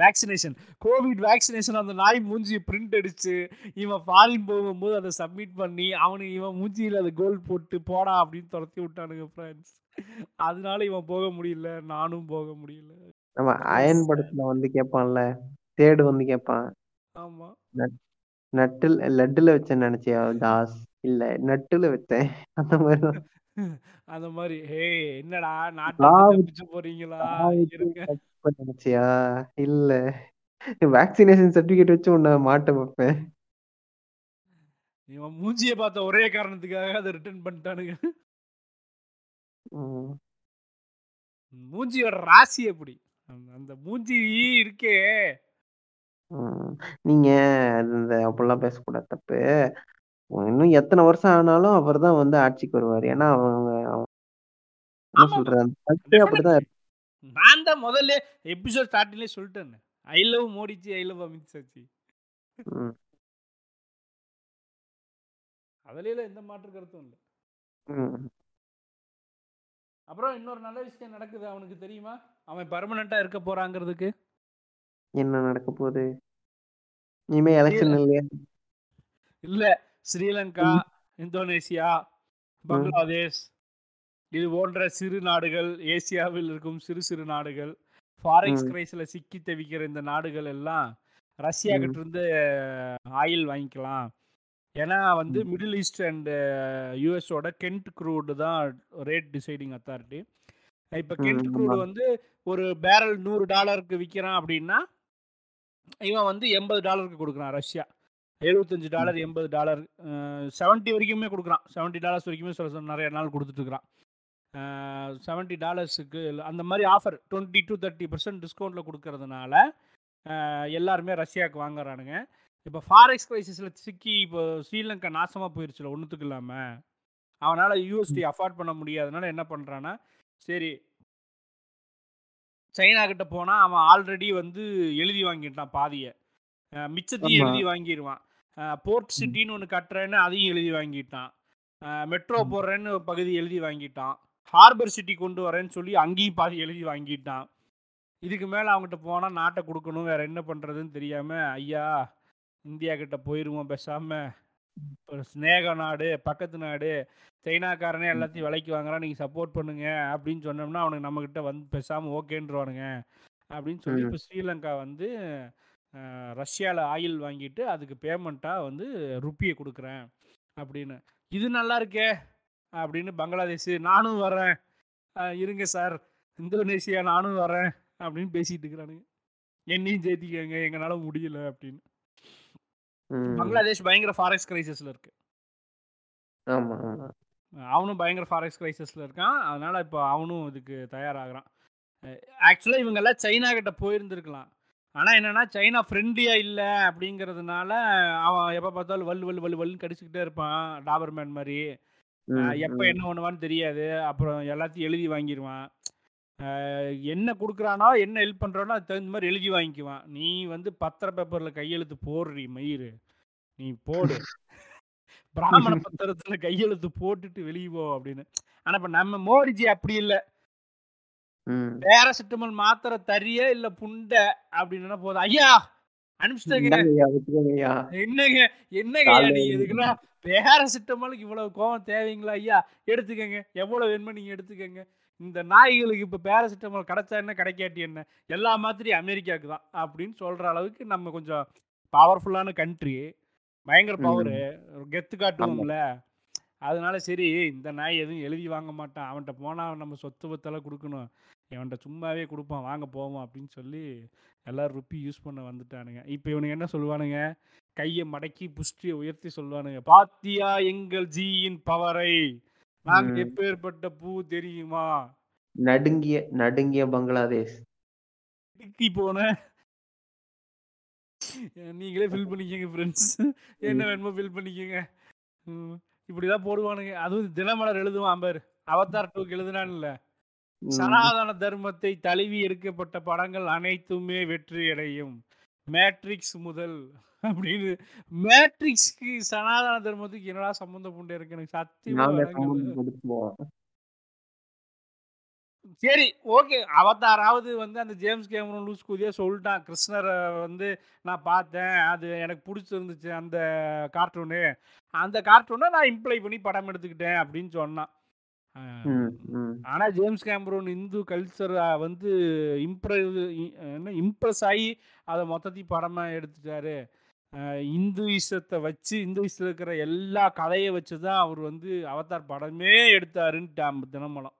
வேக்சினேஷன் கோவிட் வேக்சினேஷன் அந்த நாய் மூஞ்சி பிரிண்ட் அடிச்சு இவன் ஃபாரின் போகும்போது அதை சப்மிட் பண்ணி அவனுக்கு இவன் மூஞ்சியில் அதை கோல் போட்டு போடா அப்படின்னு துரத்தி விட்டானுங்க ஃப்ரெண்ட்ஸ் அதனால இவன் போக முடியல நானும் போக முடியல. நம்ம அயன் படத்துல வந்து கேட்பான்ல தேடு வந்து கேட்பான் ஆமா. நட்டில் லட்டுல வச்சேன் நினைச்சியா தாஸ்? இல்ல நட்டுல வச்சேன். அந்த மாதிரி <laughs> அந்த மாதிரி. ஹே என்னடா நாட்டை போறீங்களா? இருங்க. தப்பு நினைச்சியா? இல்ல. வேக்சினேஷன் சர்டிபிகேட் வச்சு உன்னை மாட்ட வைப்பேன். இவன் மூஞ்சியை பார்த்த ஒரே காரணத்துக்காக அதை ரிட்டர்ன் பண்ணிட்டானுங்க. மூஞ்சியோட ராசி எப்படி? அந்த- அந்த மூஞ்சி இருக்கே. நீங்க அது இந்த அப்படிலாம் பேசக்கூடாது தப்பு. இன்னும் எத்தனை வருஷம் ஆனாலும் அவர் தான் வந்து ஆட்சிக்கு வருவார். ஏன்னா அவங்க என்ன அந்த கட்சி அப்படிதான். நான் தான் முதல்ல எபிசோட் ஸ்டார்டிங்லேயே சொல்லிட்டேன் I love Modiji I love Amit ம். அதுல எந்த மாற்று கருத்தும் இல்லை. அப்புறம் இன்னொரு நல்ல விஷயம் நடக்குது அவனுக்கு தெரியுமா? அவன் பர்மனண்டா இருக்க போறாங்கிறதுக்கு. என்ன நடக்க போகுது? இனிமே எலெக்ஷன் இல்லையா? இல்ல ஸ்ரீலங்கா இந்தோனேசியா பங்களாதேஷ் இது போன்ற சிறு நாடுகள் ஏசியாவில் இருக்கும் சிறு சிறு நாடுகள் ஃபாரெக்ஸ். கிரைஸ்ல சிக்கி தவிக்கிற இந்த நாடுகள் எல்லாம் ரஷ்யா ம். கிட்ட இருந்து ஆயில் வாங்கிக்கலாம். ஏன்னா வந்து மிடில் ஈஸ்ட் அண்ட் யூஎஸோட கென்ட் க்ரூடு தான் ரேட் டிசைடிங் அத்தாரிட்டி இப்போ கென்ட் க்ரூடு. வந்து ஒரு பேரல் நூறு டாலருக்கு விற்கிறான் அப்படின்னா இவன் வந்து எண்பது டாலருக்கு கொடுக்குறான் ரஷ்யா. எழுபத்தஞ்சு டாலர் எண்பது டாலர் செவன்ட்டி வரைக்குமே கொடுக்குறான். செவன்ட்டி டாலர்ஸ் வரைக்குமே சில நிறைய நாள் கொடுத்துட்டு இருக்கிறான். செவன்ட்டி டாலர்ஸுக்கு அந்த மாதிரி offer twenty to thirty percent டிஸ்கவுண்ட்டில் கொடுக்கறதுனால எல்லாருமே ரஷ்யாவுக்கு வாங்குறானுங்க. இப்போ ஃபாரெக்ஸ் கிரைசிஸில் சிக்கி இப்போ ஸ்ரீலங்கா நாசமாக போயிருச்சுல ஒன்றுத்துக்கு இல்லாமல் அவனால் யூஎஸ்டி அஃபோர்ட் பண்ண முடியாதனால என்ன பண்ணுறான்னா சரி. சைனா கிட்ட போனால் அவன் ஆல்ரெடி வந்து எழுதி வாங்கிட்டான் பாதியை. மிச்சத்தையும். எழுதி வாங்கிடுவான் போர்ட் சிட்டின்னு ஒன்று கட்டுறேன்னு அதையும் எழுதி வாங்கிட்டான். மெட்ரோ போடுறேன்னு பகுதி எழுதி வாங்கிட்டான். ஹார்பர் சிட்டி கொண்டு வரேன்னு சொல்லி அங்கேயும் பாதி எழுதி வாங்கிட்டான். இதுக்கு மேலே அவங்ககிட்ட போனால் நாட்டை கொடுக்கணும் வேற என்ன பண்ணுறதுன்னு தெரியாமல் ஐயா இந்தியா கிட்ட போயிடுவோம் பேசாமல் இப்போ ஸ்நேக நாடு பக்கத்து நாடு சைனாக்காரனே எல்லாத்தையும் விலைக்கு வாங்குறான் நீங்கள் சப்போர்ட் பண்ணுங்க அப்படின்னு சொன்னோம்னா அவனுக்கு நம்மக்கிட்ட வந்து பேசாமல் ஓகேன்றவானுங்க. அப்படின்னு சொல்லி. இப்போ ஸ்ரீலங்கா வந்து ரஷ்யாவில் ஆயில் வாங்கிட்டு அதுக்கு பேமெண்ட்டாக வந்து ருப்பியை கொடுக்குறேன் அப்படின்னு. இது நல்லா இருக்கே. அப்படின்னு பங்களாதேஷ் நானும் வரேன் இருங்க சார். இந்தோனேசியா நானும் வரேன் அப்படின்னு பேசிட்டு இருக்கிறானுங்க. என்னையும் சேர்த்திக்கங்க. எங்களால முடியல அப்படின்னு. பங்களாதேஷ் பயங்கர ஃபாரெக்ஸ் கிரைசிஸ்ல இருக்கு. அவனும் பயங்கர ஃபாரெக்ஸ் கிரைசிஸில் இருக்கான். அதனால இப்போ அவனும் இதுக்கு தயாராகிறான். ஆக்சுவலாக இவங்கெல்லாம் சைனா கிட்ட போயிருந்துருக்கலாம். ஆனால் என்னன்னா சைனா ஃப்ரெண்ட்லியாக இல்லை அப்படிங்கிறதுனால அவன் எப்போ பார்த்தாலும் வல் வல் வல் வல்னு கடிச்சிக்கிட்டே இருப்பான். டாபர்மேன் மாதிரி. எப்போ. என்ன பண்ணுவான்னு தெரியாது. அப்புறம் எல்லாத்தையும் எழுதி வாங்கிடுவான் என்ன கொடுக்குறானோ என்ன ஹெல்ப் பண்ணுறானோ அதுக்கு தகுந்த மாதிரி எழுதி வாங்கிக்குவான். நீ வந்து பத்திர பேப்பரில் கையெழுத்து போடுறி மயிறு. நீ போடு. <laughs> பிராமண பத்திரத்துல கையெழுத்து போட்டுட்டு வெளியே போ அப்படின்னு. ஆனா இப்ப நம்ம மோடிஜி அப்படி இல்ல. பேராசிட்டமல் மாத்திரை தரிய இல்ல புண்டை அப்படின்னா போதும். ஐயா அனுப்பிச்சிட்டேங்க. என்னங்க என்னங்க நீங்க எதுக்குன்னா? பேராசிட்டமாலுக்கு இவ்வளவு கோவம் தேவைங்களா? ஐயா எடுத்துக்கங்க. எவ்வளவு வேணுமோ நீங்க எடுத்துக்கங்க. இந்த நாய்களுக்கு இப்ப பேராசிட்டமால் கிடைச்சா என்ன கிடைக்காட்டி என்ன? எல்லா மாத்திரையும் அமெரிக்காவுக்கு தான் அப்படின்னு சொல்ற அளவுக்கு நம்ம கொஞ்சம் பவர்ஃபுல்லான கண்ட்ரி பயங்கர. பவர் கெத்து காட்டுவோம்ல. அதனால சரி இந்த நாய் எதுவும் எழுதி வாங்க மாட்டான். அவன்கிட்ட போனா நம்ம சொத்து பத்தெல்லாம் கொடுக்கணும். இவன்கிட்ட சும்மாவே கொடுப்பான் வாங்க போவோம் அப்படின்னு சொல்லி எல்லாரும் ருப்பி யூஸ் பண்ண வந்துட்டானுங்க. இப்போ இவனுங்க என்ன சொல்லுவானுங்க? கையை மடக்கி புஷ்டியை உயர்த்தி சொல்லுவானுங்க. பாத்தியா எங்கள் ஜியின் பவரை? நாங்க. எப்பேற்பட்ட பூ தெரியுமா? நடுங்கிய நடுங்கிய பங்களாதேஷ். போன. நீங்களே ஃபில் பண்ணிக்கங்க ஃப்ரெண்ட்ஸ் என்ன வேணுமோ ஃபில் பண்ணிக்கங்க. இப்படிதான் போடுவானுங்க. அதுவும் தினமலர் எழுதுவான் பாரு. அவதார் டூக்கு எழுதுனான்ல. ம். சனாதன தர்மத்தை தழுவி எடுக்கப்பட்ட படங்கள் அனைத்துமே வெற்றி அடையும் மேட்ரிக்ஸ் முதல் அப்படின்னு. மேட்ரிக்ஸ்க்கு சனாதன தர்மத்துக்கு என்னடா சம்பந்தம் புண்டை இருக்கு எனக்கு சத்தியமா சரி ஓகே. அவதாராவது வந்து அந்த ஜேம்ஸ் கேமரன் லூஸ் கூதியா சொல்லிட்டான். கிருஷ்ணரை வந்து நான் பார்த்தேன். அது எனக்கு பிடிச்சிருந்துச்சு அந்த கார்ட்டூனு. அந்த கார்ட்டூனை நான் இம்ப்ளை பண்ணி படம் எடுத்துக்கிட்டேன் அப்படின்னு சொன்னான். ஆனா ஜேம்ஸ் கேமரூன் இந்து கல்ச்சர் வந்து இம்ப்ரெஸ் என்ன இம்ப்ரெஸ் ஆகி அதை மொத்தத்தையும் படமா எடுத்துட்டாரு. இந்துயிசத்தை வச்சு இந்துயிசத்தில் இருக்கிற எல்லா கதையை வச்சு தான் அவர் வந்து அவதார் படமே எடுத்தாருன்னு தினமலம்.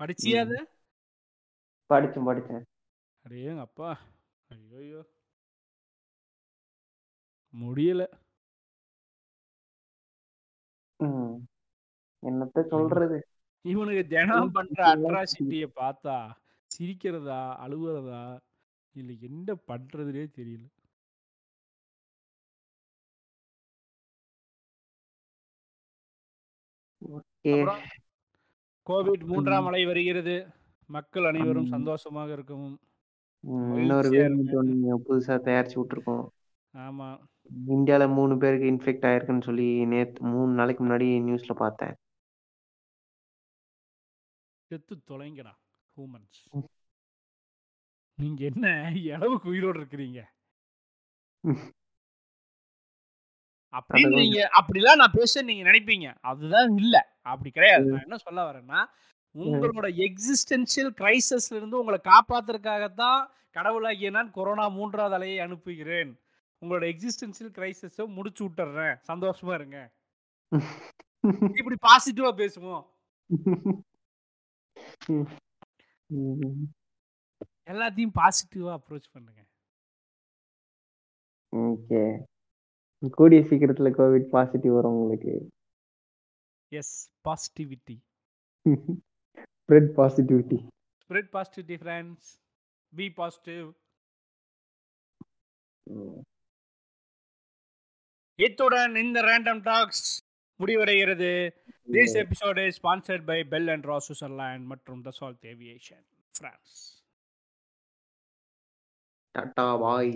படிச்சியா அது? படிச்சேன் படிச்சேன். அடேங்க அப்பா ஐயோ முடியல. என்னத்த சொல்றது? இவனுக்கு தினம் பண்ற அட்ராசிட்டியை பார்த்தா சிரிக்கிறதா அழுகுறதா இல்லை என்ன பண்றதுனே தெரியல. கோவிட் மூன்றாம். அலை வருகிறது. மக்கள் அனைவரும். சந்தோஷமாக இருக்கவும் இன்னொரு புதுசா தயாரிச்சு விட்டுருக்கோம். ஆமா. இந்தியால மூணு பேருக்கு இன்ஃபெக்ட் ஆயிருக்குன்னு சொல்லி நேத்து மூணு நாளைக்கு முன்னாடி நியூஸ்ல பார்த்தேன். செத்து தொலைங்கடா ஹூமன்ஸ் நீங்க என்ன அளவுக்கு உயிரோடு இருக்கிறீங்க? அதான் நீங்க அப்படிலாம் நான் பேச நீங்க நினைப்பீங்க. அதுதான் இல்ல. அப்படி கிடையாது. நான் என்ன சொல்ல வரேன்னா உங்களோட எக்ஸிஸ்டென்ஷியல் கிரைசஸ்ல இருந்து உங்களை காப்பாத்துறதுக்காகத்தான் கடவுளாகிய நான் கொரோனா மூன்றாவது அலையை அனுப்புகிறேன். உங்களோட எக்ஸிஸ்டென்ஷியல் கிரைசஸை முடிச்சு விட்டுறேன். சந்தோஷமா இருங்க. <laughs> இப்படி பாசிட்டிவா பேசுவோம். <laughs> எல்லாத்தையும் பாசிட்டிவா அப்ரோச் பண்ணுங்க. ஓகே. கூடிய சீக்கிரத்துல கோவிட் பாசிட்டிவ் வரும் உங்களுக்கு. Yes positivity spread positivity spread positivity friends be positive இத்துடன் இந்த ரேண்டம் டாக்ஸ் முடிவடைகிறது. This episode is sponsored by Bell and Ross Switzerland மற்றும் Dassault Aviation France tata bye